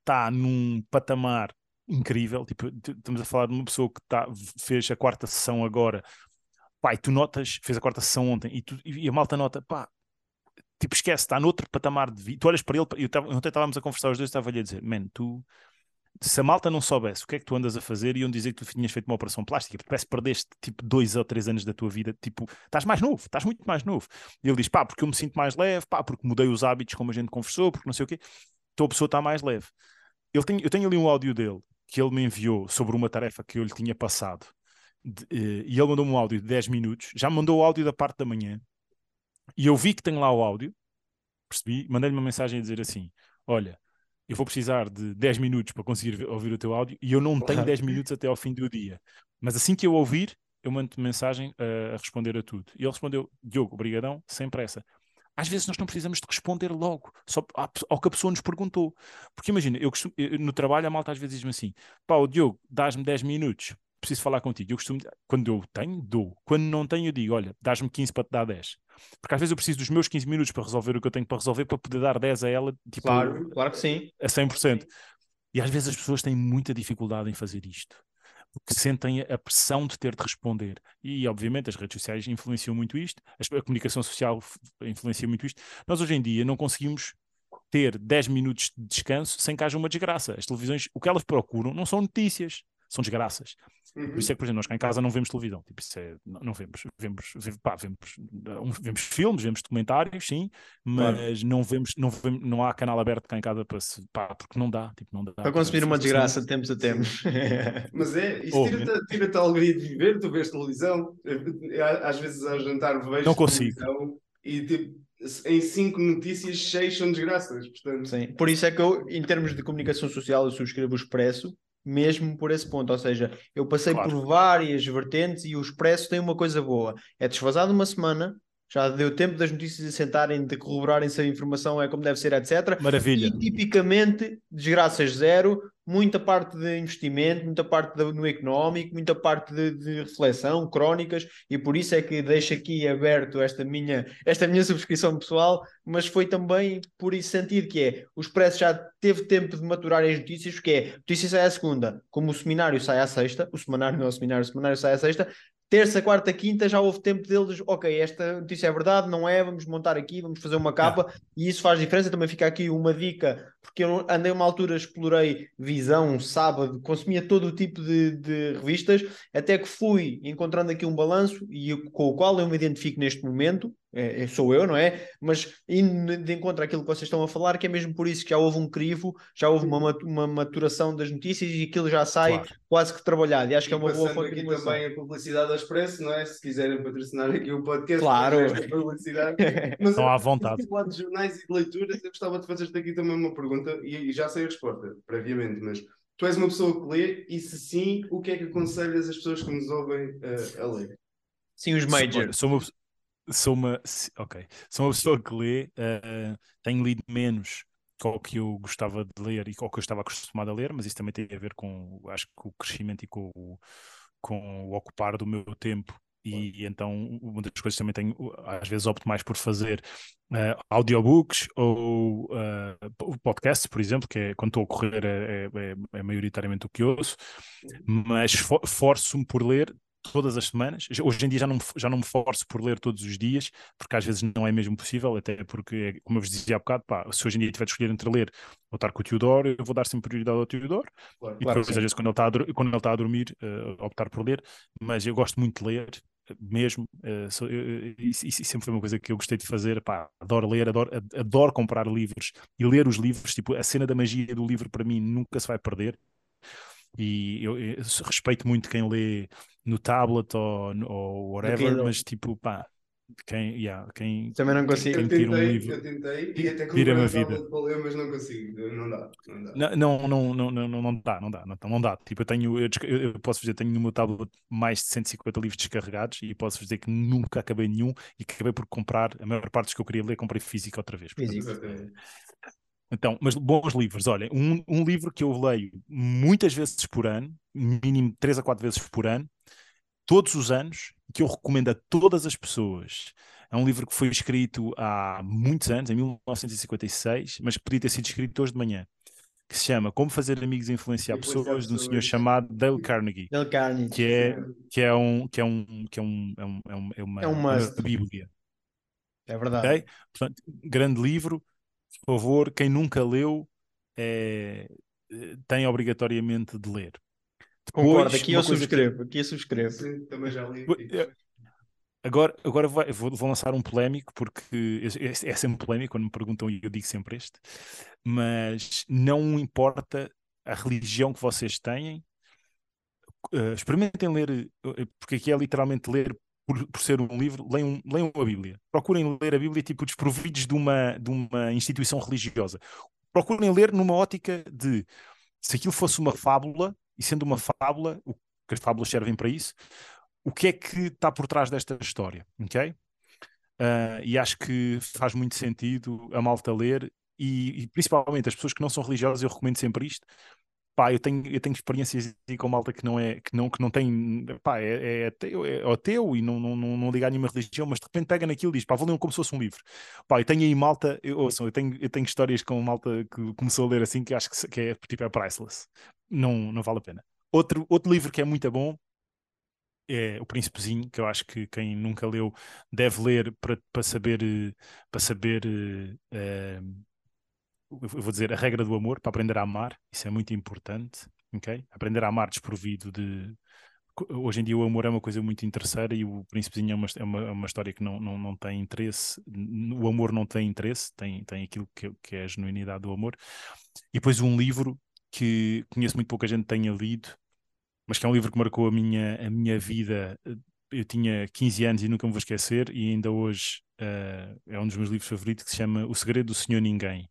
está num patamar incrível. Tipo, estamos a falar de uma pessoa que tá, fez a quarta sessão agora. Pai, tu notas, fez a quarta sessão ontem e, tu, e a malta nota, pá, tipo, esquece, está noutro patamar de vida. Tu olhas para ele, eu tava, ontem estávamos a conversar os dois, estava-lhe a dizer, man, tu, se a malta não soubesse o que é que tu andas a fazer, iam dizer que tu tinhas feito uma operação plástica, parece que perdeste tipo dois ou três anos da tua vida, tipo, estás mais novo, estás muito mais novo. E ele diz, pá, porque eu me sinto mais leve, pá, porque mudei os hábitos como a gente conversou, porque não sei o quê, então a pessoa está mais leve. Ele tem, eu tenho ali um áudio dele que ele me enviou sobre uma tarefa que eu lhe tinha passado. De, uh, e ele mandou-me um áudio de 10 minutos, já me mandou o áudio da parte da manhã, e eu vi que tem lá o áudio, percebi, mandei-lhe uma mensagem a dizer assim: Olha, eu vou precisar de 10 minutos para conseguir ouvir o teu áudio, e eu não tenho 10 minutos até ao fim do dia. Mas assim que eu ouvir, eu mando mensagem uh, a responder a tudo. E ele respondeu: Diogo, obrigadão, sem pressa às vezes nós não precisamos de responder logo só ao que a pessoa nos perguntou. Porque imagina, eu costumo, no trabalho a malta às vezes diz-me assim: pá, o Diogo, dás-me 10 minutos, preciso falar contigo. Eu costumo, quando eu tenho, dou. Quando não tenho, eu digo: olha, dás-me 15 para te dar 10. Porque às vezes eu preciso dos meus 15 minutos para resolver o que eu tenho para resolver para poder dar 10 a ela, tipo, claro, claro que sim. A 100%. E às vezes as pessoas têm muita dificuldade em fazer isto porque sentem a pressão de ter de responder. E, obviamente, as redes sociais influenciam muito isto, a comunicação social influencia muito isto. Nós, hoje em dia, não conseguimos ter 10 minutos de descanso sem que haja uma desgraça. As televisões, o que elas procuram não são notícias, são desgraças. Uhum. Por isso é que, por exemplo, nós cá em casa não vemos televisão. Tipo, isso é, não, não vemos. Vemos, vemos, pá, vemos, vemos filmes, vemos documentários, sim, mas claro. não, vemos, não vemos, não há canal aberto cá em casa para se, pá, porque não dá. Tipo, não dá para consumir uma desgraça de tempos a tempos. mas é, isso oh, tira-te tira a alegria de viver, tu vês televisão, às vezes ao jantar vejo não consigo. e tipo em cinco notícias, seis são desgraças. Portanto... Sim, por isso é que eu, em termos de comunicação social, eu subscrevo o Expresso mesmo por esse ponto. Ou seja, eu passei claro. por várias vertentes e o Expresso tem uma coisa boa: é desfasado uma semana, já deu tempo das notícias sentarem, de corroborarem se a informação é como deve ser, etc. Maravilha. E tipicamente, desgraças zero, muita parte de investimento, muita parte de, no económico, muita parte de, de, reflexão, crónicas, e por isso é que deixo aqui aberto esta minha, esta minha subscrição pessoal, mas foi também por esse sentido que é, o Expresso já teve tempo de maturar as notícias, porque é, a notícia sai à segunda, como o seminário sai à sexta, o semanário não é o seminário, o semanário sai à sexta, terça, quarta, quinta, já houve tempo deles, ok, esta notícia é verdade, não é, vamos montar aqui, vamos fazer uma capa, é. e isso faz diferença. Também fica aqui uma dica, porque eu andei uma altura, explorei Visão, Sábado, consumia todo o tipo de, de revistas, até que fui encontrando aqui um balanço e com o qual eu me identifico neste momento, é, é, sou eu, não é? Mas indo de encontro àquilo que vocês estão a falar, que é mesmo por isso que já houve um crivo, já houve uma, uma maturação das notícias e aquilo já sai claro. quase que trabalhado. E acho e que é uma boa fonte aqui também a publicidade ao expresso, não é? Se quiserem patrocinar aqui o podcast, claro. publicidade. Mas Estão à vontade. falar de jornais e de leituras, eu gostava de fazer-te aqui também uma pergunta, e, e já sei a resposta, previamente, mas tu és uma pessoa que lê, e se sim, o que é que aconselhas as pessoas que nos ouvem uh, a ler? Sim, os majors. Sou, uma sou uma, ok, sou uma pessoa que lê, uh, tenho lido menos que o que eu gostava de ler e com o que eu estava acostumado a ler, mas isso também tem a ver com, acho que o crescimento e com o, com o ocupar do meu tempo. E, e então, uma das coisas também tenho, às vezes opto mais por fazer uh, audiobooks ou uh, podcasts, por exemplo, que é quando estou a correr é, é, é maioritariamente o que ouço, mas for, forço-me por ler todas as semanas. Hoje em dia já não, já não me forço por ler todos os dias, porque às vezes não é mesmo possível, até porque, como eu vos dizia há bocado, pá, se hoje em dia tiver de escolher entre ler ou estar com o Teodoro, eu vou dar sempre prioridade ao Teodoro. Claro, e claro, depois, às vezes, quando ele está a, quando ele está a dormir, uh, optar por ler. Mas eu gosto muito de ler, mesmo. Uh, sou, eu, isso, isso, sempre foi uma coisa que eu gostei de fazer. Pá, adoro ler, adoro, adoro comprar livros e ler os livros. Tipo, a cena da magia do livro para mim nunca se vai perder e eu, eu, respeito muito quem lê no tablet ou, ou whatever, mas tipo, pá, Quem, yeah, quem, Também não consigo. quem Eu tira um livro. eu tentei e até Vira-me a vida. ler, mas não consigo, não dá, não dá. Não, não, não, não, não, não, não dá, não dá, não, não dá. Tipo, eu tenho, eu, eu- posso dizer, tenho no meu tablet mais de 150 livros descarregados e posso dizer que nunca acabei nenhum e que acabei por comprar, a maior parte dos que eu queria ler, comprei físico outra vez. Portanto. Exatamente. Então, mas bons livros, olha, um, um livro que eu leio muitas vezes por ano, mínimo 3 a 4 vezes por ano, todos os anos, que eu recomendo a todas as pessoas. É um livro que foi escrito há muitos anos, em 1956, mas que podia ter sido escrito hoje de manhã, que se chama Como Fazer Amigos e Influenciar Pessoas, de um senhor chamado Dale Carnegie, Dale Carnegie. que é, que é, um, que é, um, que é, um, é, um, é, é uma, É um é uma must. bíblia. É verdade. Ok? Portanto, grande livro, por favor, quem nunca leu é, tem obrigatoriamente de ler. Concordo, aqui eu coisa que- subscrevo, aqui eu subscrevo. Sim, também já li. Eu- Agora, agora vai- vou, vou lançar um polémico, porque é, é sempre polémico quando me perguntam e eu digo sempre este, mas não importa a religião que vocês têm, eh, experimentem ler, eh, porque aqui é literalmente ler por, por ser um livro, leiam, leiam a Bíblia. Procurem ler a Bíblia tipo desprovidos de uma, de uma instituição religiosa. Procurem ler numa ótica de se aquilo fosse uma fábula, e sendo uma fábula, o que as fábulas servem para isso, o que é que está por trás desta história, ok? Ah, e acho que faz muito sentido a malta ler, e, e principalmente as pessoas que não são religiosas, eu recomendo sempre isto. Pá, eu tenho, eu tenho experiências com malta que não é, que não, que não tem, pá, é, é ateu, é ateu e não, não, não, não liga a nenhuma religião, mas de repente pega naquilo e diz, pá, vou ler como se fosse um livro. Pá, eu tenho aí malta, eu, ouçam, eu tenho, eu tenho histórias com malta que começou a ler assim que acho que, que é, tipo, é priceless. Não, não vale a pena. Outro, outro livro que é muito bom é O Príncipezinho, que eu acho que quem nunca leu deve ler para, saber, para saber, eh, eu vou dizer, a regra do amor, para aprender a amar, isso é muito importante, ok? Aprender a amar desprovido de... Hoje em dia o amor é uma coisa muito interesseira e o Príncipezinho é uma, é uma, é uma história que não, não, não tem interesse, o amor não tem interesse, tem, tem aquilo que, que é a genuinidade do amor. E depois um livro que conheço muito pouca gente tenha lido, mas que é um livro que marcou a minha, a minha vida. Eu tinha 15 anos e nunca me vou esquecer, e ainda hoje eh, é um dos meus livros favoritos que se chama O Segredo do Senhor Ninguém.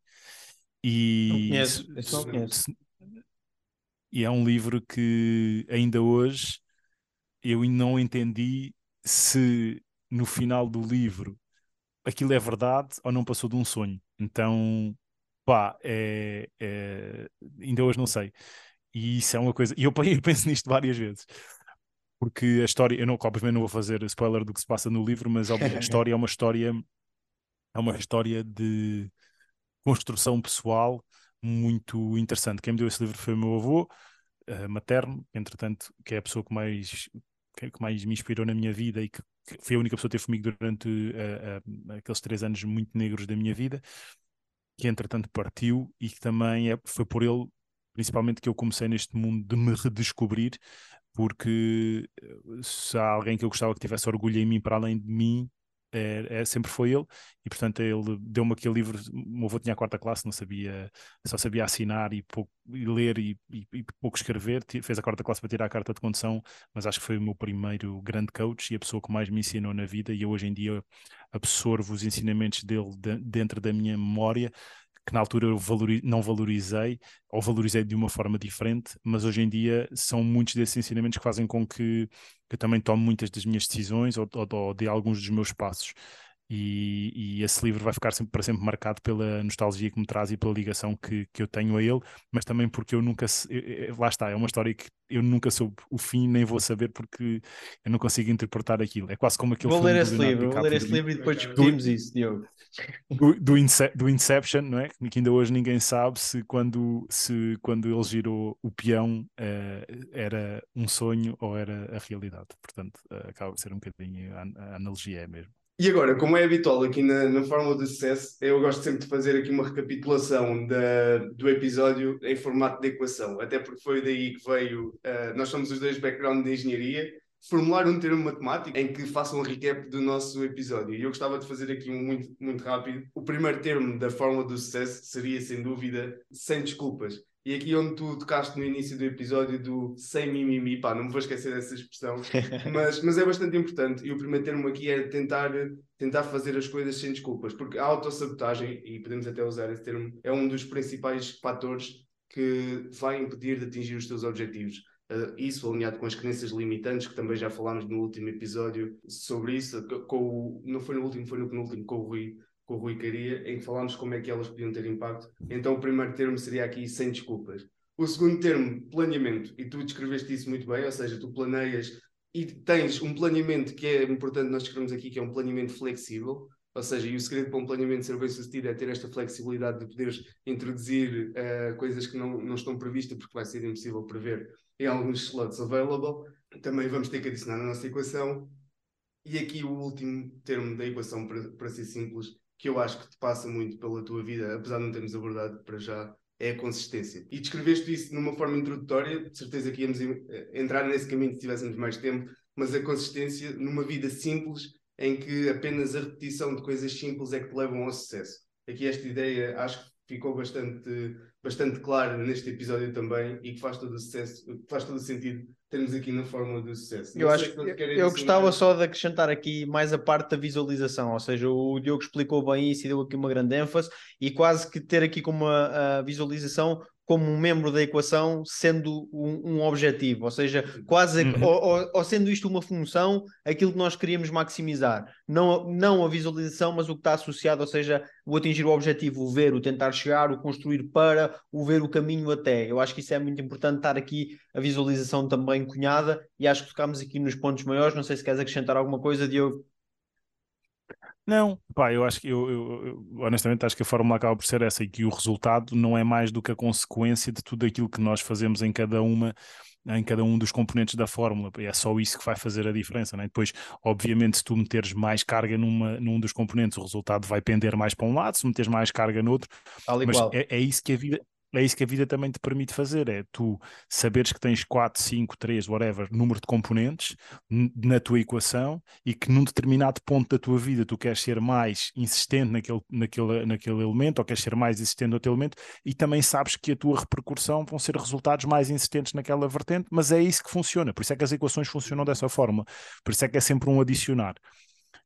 E, Não conheço, não e é um livro que ainda hoje eu não entendi se no final do livro aquilo é verdade ou não passou de um sonho. Então, pá, é, é- ainda hoje não sei. E isso é uma coisa. E eu, eu penso nisto várias vezes. Porque a história, eu não, obviamente não vou fazer spoiler do que se passa no livro, mas a história é uma história, é uma história de construção pessoal muito interessante. Quem me deu esse livro foi o meu avô eh, materno, entretanto, que é a pessoa que mais, que, mais me inspirou na minha vida e que, que foi a única pessoa que esteve comigo durante eh, eh, aqueles três anos muito negros da minha vida, que entretanto partiu e que também é, foi por ele, principalmente, que eu comecei neste mundo de me redescobrir, porque se há alguém que eu gostava que tivesse orgulho em mim para além de mim, é, é- sempre foi ele, e portanto ele deu-me aquele livro. O meu avô tinha a quarta classe, não sabia, só sabia assinar e, pouco, e ler e, e- e pouco escrever. Fez a quarta classe para tirar a carta de condução, mas acho que foi o meu primeiro grande coach e a pessoa que mais me ensinou na vida. E eu hoje em dia absorvo os ensinamentos dele de- dentro da minha memória que na altura eu valori- não valorizei, ou valorizei de uma forma diferente, mas hoje em dia são muitos desses ensinamentos que fazem com que eu também tome muitas das minhas decisões ou, ou, ou de alguns dos meus passos. E, e esse livro vai ficar sempre, para sempre marcado pela nostalgia que me traz e pela ligação que, que eu tenho a ele, mas também porque eu nunca, eu- lá está, é uma história que eu nunca soube o fim, nem vou saber porque eu não consigo interpretar aquilo. É quase como aquele Vou filme ler do esse livro, vou ler esse livro e depois discutimos isso, Diogo. do, do, Ince- do Inception, não é? Que ainda hoje ninguém sabe se quando, se quando ele girou o peão eh, era um sonho ou era a realidade. Portanto, eh, acaba por ser um bocadinho a, a analogia é mesmo. E agora, como é habitual aqui na, na Fórmula do Sucesso, eu gosto sempre de fazer aqui uma recapitulação da, do episódio em formato de equação, até porque foi daí que veio. eh, nós somos os dois background de engenharia, formular um termo matemático em que faça um recap do nosso episódio. E eu gostava de fazer aqui um muito, muito rápido. O primeiro termo da Fórmula do Sucesso seria, sem dúvida, sem desculpas. E aqui onde tu tocaste no início do episódio do sem mimimi, pá, não me vou esquecer dessa expressão, mas, mas é bastante importante. E o primeiro termo aqui é tentar, tentar fazer as coisas sem desculpas, porque a autossabotagem, e podemos até usar esse termo, é um dos principais fatores que vai impedir de atingir os teus objetivos. Uh, isso alinhado com as crenças limitantes, que também já falámos no último episódio sobre isso, com o, não foi no último, foi no penúltimo, com o Rui, com o Rui Caria, em que falámos como é que elas podiam ter impacto. Então o primeiro termo seria aqui sem desculpas. O segundo termo, planeamento, e tu descreveste isso muito bem, ou seja, tu planeias e tens um planeamento que é importante nós descrevemos aqui, que é um planeamento flexível, ou seja, e o segredo para um planeamento ser bem sucedido é ter esta flexibilidade de poderes introduzir uh, coisas que não, não estão previstas porque vai ser impossível prever em alguns slots available. Também vamos ter que adicionar na nossa equação. E aqui o último termo da equação, para, para ser simples, que eu acho que te passa muito pela tua vida, apesar de não termos abordado para já, é a consistência. E descreveste isso numa forma introdutória, de certeza que íamos entrar nesse caminho se tivéssemos mais tempo, mas a consistência numa vida simples em que apenas a repetição de coisas simples é que te levam ao sucesso. Aqui esta ideia acho que ficou bastante, bastante clara neste episódio também e que faz todo o sucesso, faz todo o sentido termos aqui na fórmula do sucesso. eu acho eu, eu gostava só de acrescentar aqui mais a parte da visualização, ou seja, o Diogo explicou bem isso e deu aqui uma grande ênfase e quase que ter aqui como a, a visualização como um membro da equação sendo um, um objetivo, ou seja, quase uhum. ou, ou, ou, sendo isto uma função, aquilo que nós queríamos maximizar, não, não a visualização, mas o que está associado, ou seja, o atingir o objetivo, o ver, o tentar chegar, o construir para, o ver o caminho até. Eu acho que isso é muito importante estar aqui a visualização também cunhada e acho que tocamos aqui nos pontos maiores. Não sei se queres acrescentar alguma coisa, Diogo. Não, pá, eu acho que eu, eu, eu, honestamente acho que a fórmula acaba por ser essa e que o resultado não é mais do que a consequência de tudo aquilo que nós fazemos em cada uma em cada um dos componentes da fórmula, é só isso que vai fazer a diferença, né? depois obviamente se tu meteres mais carga numa, num dos componentes o resultado vai pender mais para um lado, se meteres mais carga no outro, mas é, é, isso que a vida é isso que a vida também te permite fazer, é tu saberes que tens 4, 5, 3, whatever, número de componentes na tua equação e que num determinado ponto da tua vida tu queres ser mais insistente naquele, naquele, naquele elemento ou queres ser mais insistente no teu elemento e também sabes que a tua repercussão vão ser resultados mais insistentes naquela vertente, mas é isso que funciona, por isso é que as equações funcionam dessa forma, por isso é que é sempre um adicionar.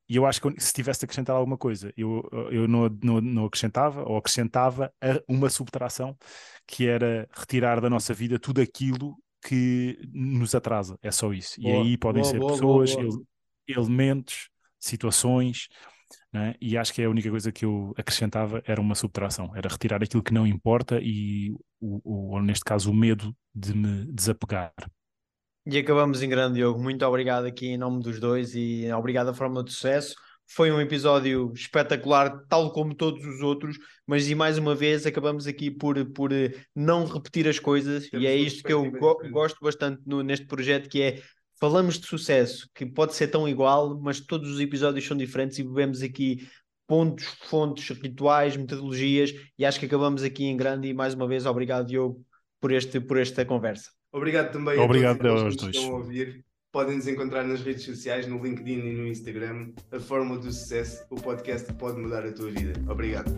E eu acho que se tivesse de acrescentar alguma coisa, eu, eu não, não, não acrescentava, ou acrescentava uma subtração, que era retirar da nossa vida tudo aquilo que nos atrasa. É só isso. Boa, e aí podem boa, ser boa, pessoas, elementos, situações, né? e acho que é a única coisa que eu acrescentava era uma subtração, era retirar aquilo que não importa e, o, o, ou neste caso, o medo de me desapegar. E acabamos em grande, Diogo. Muito obrigado aqui em nome dos dois e obrigado à Fórmula de Sucesso. Foi um episódio espetacular, tal como todos os outros, mas e mais uma vez acabamos aqui por, por eh, não repetir as coisas, Temos e é isto que eu go gosto bastante no, neste projeto, que é falamos de sucesso, que pode ser tão igual, mas todos os episódios são diferentes e bebemos aqui pontos, fontes, rituais, metodologias, e acho que acabamos aqui em grande e mais uma vez obrigado, Diogo, por, este, por esta conversa. Obrigado também Obrigado a todos que estão a ouvir. Podem nos encontrar nas redes sociais, no LinkedIn e no Instagram. A Fórmula do Sucesso, o podcast que pode mudar a tua vida. Obrigado.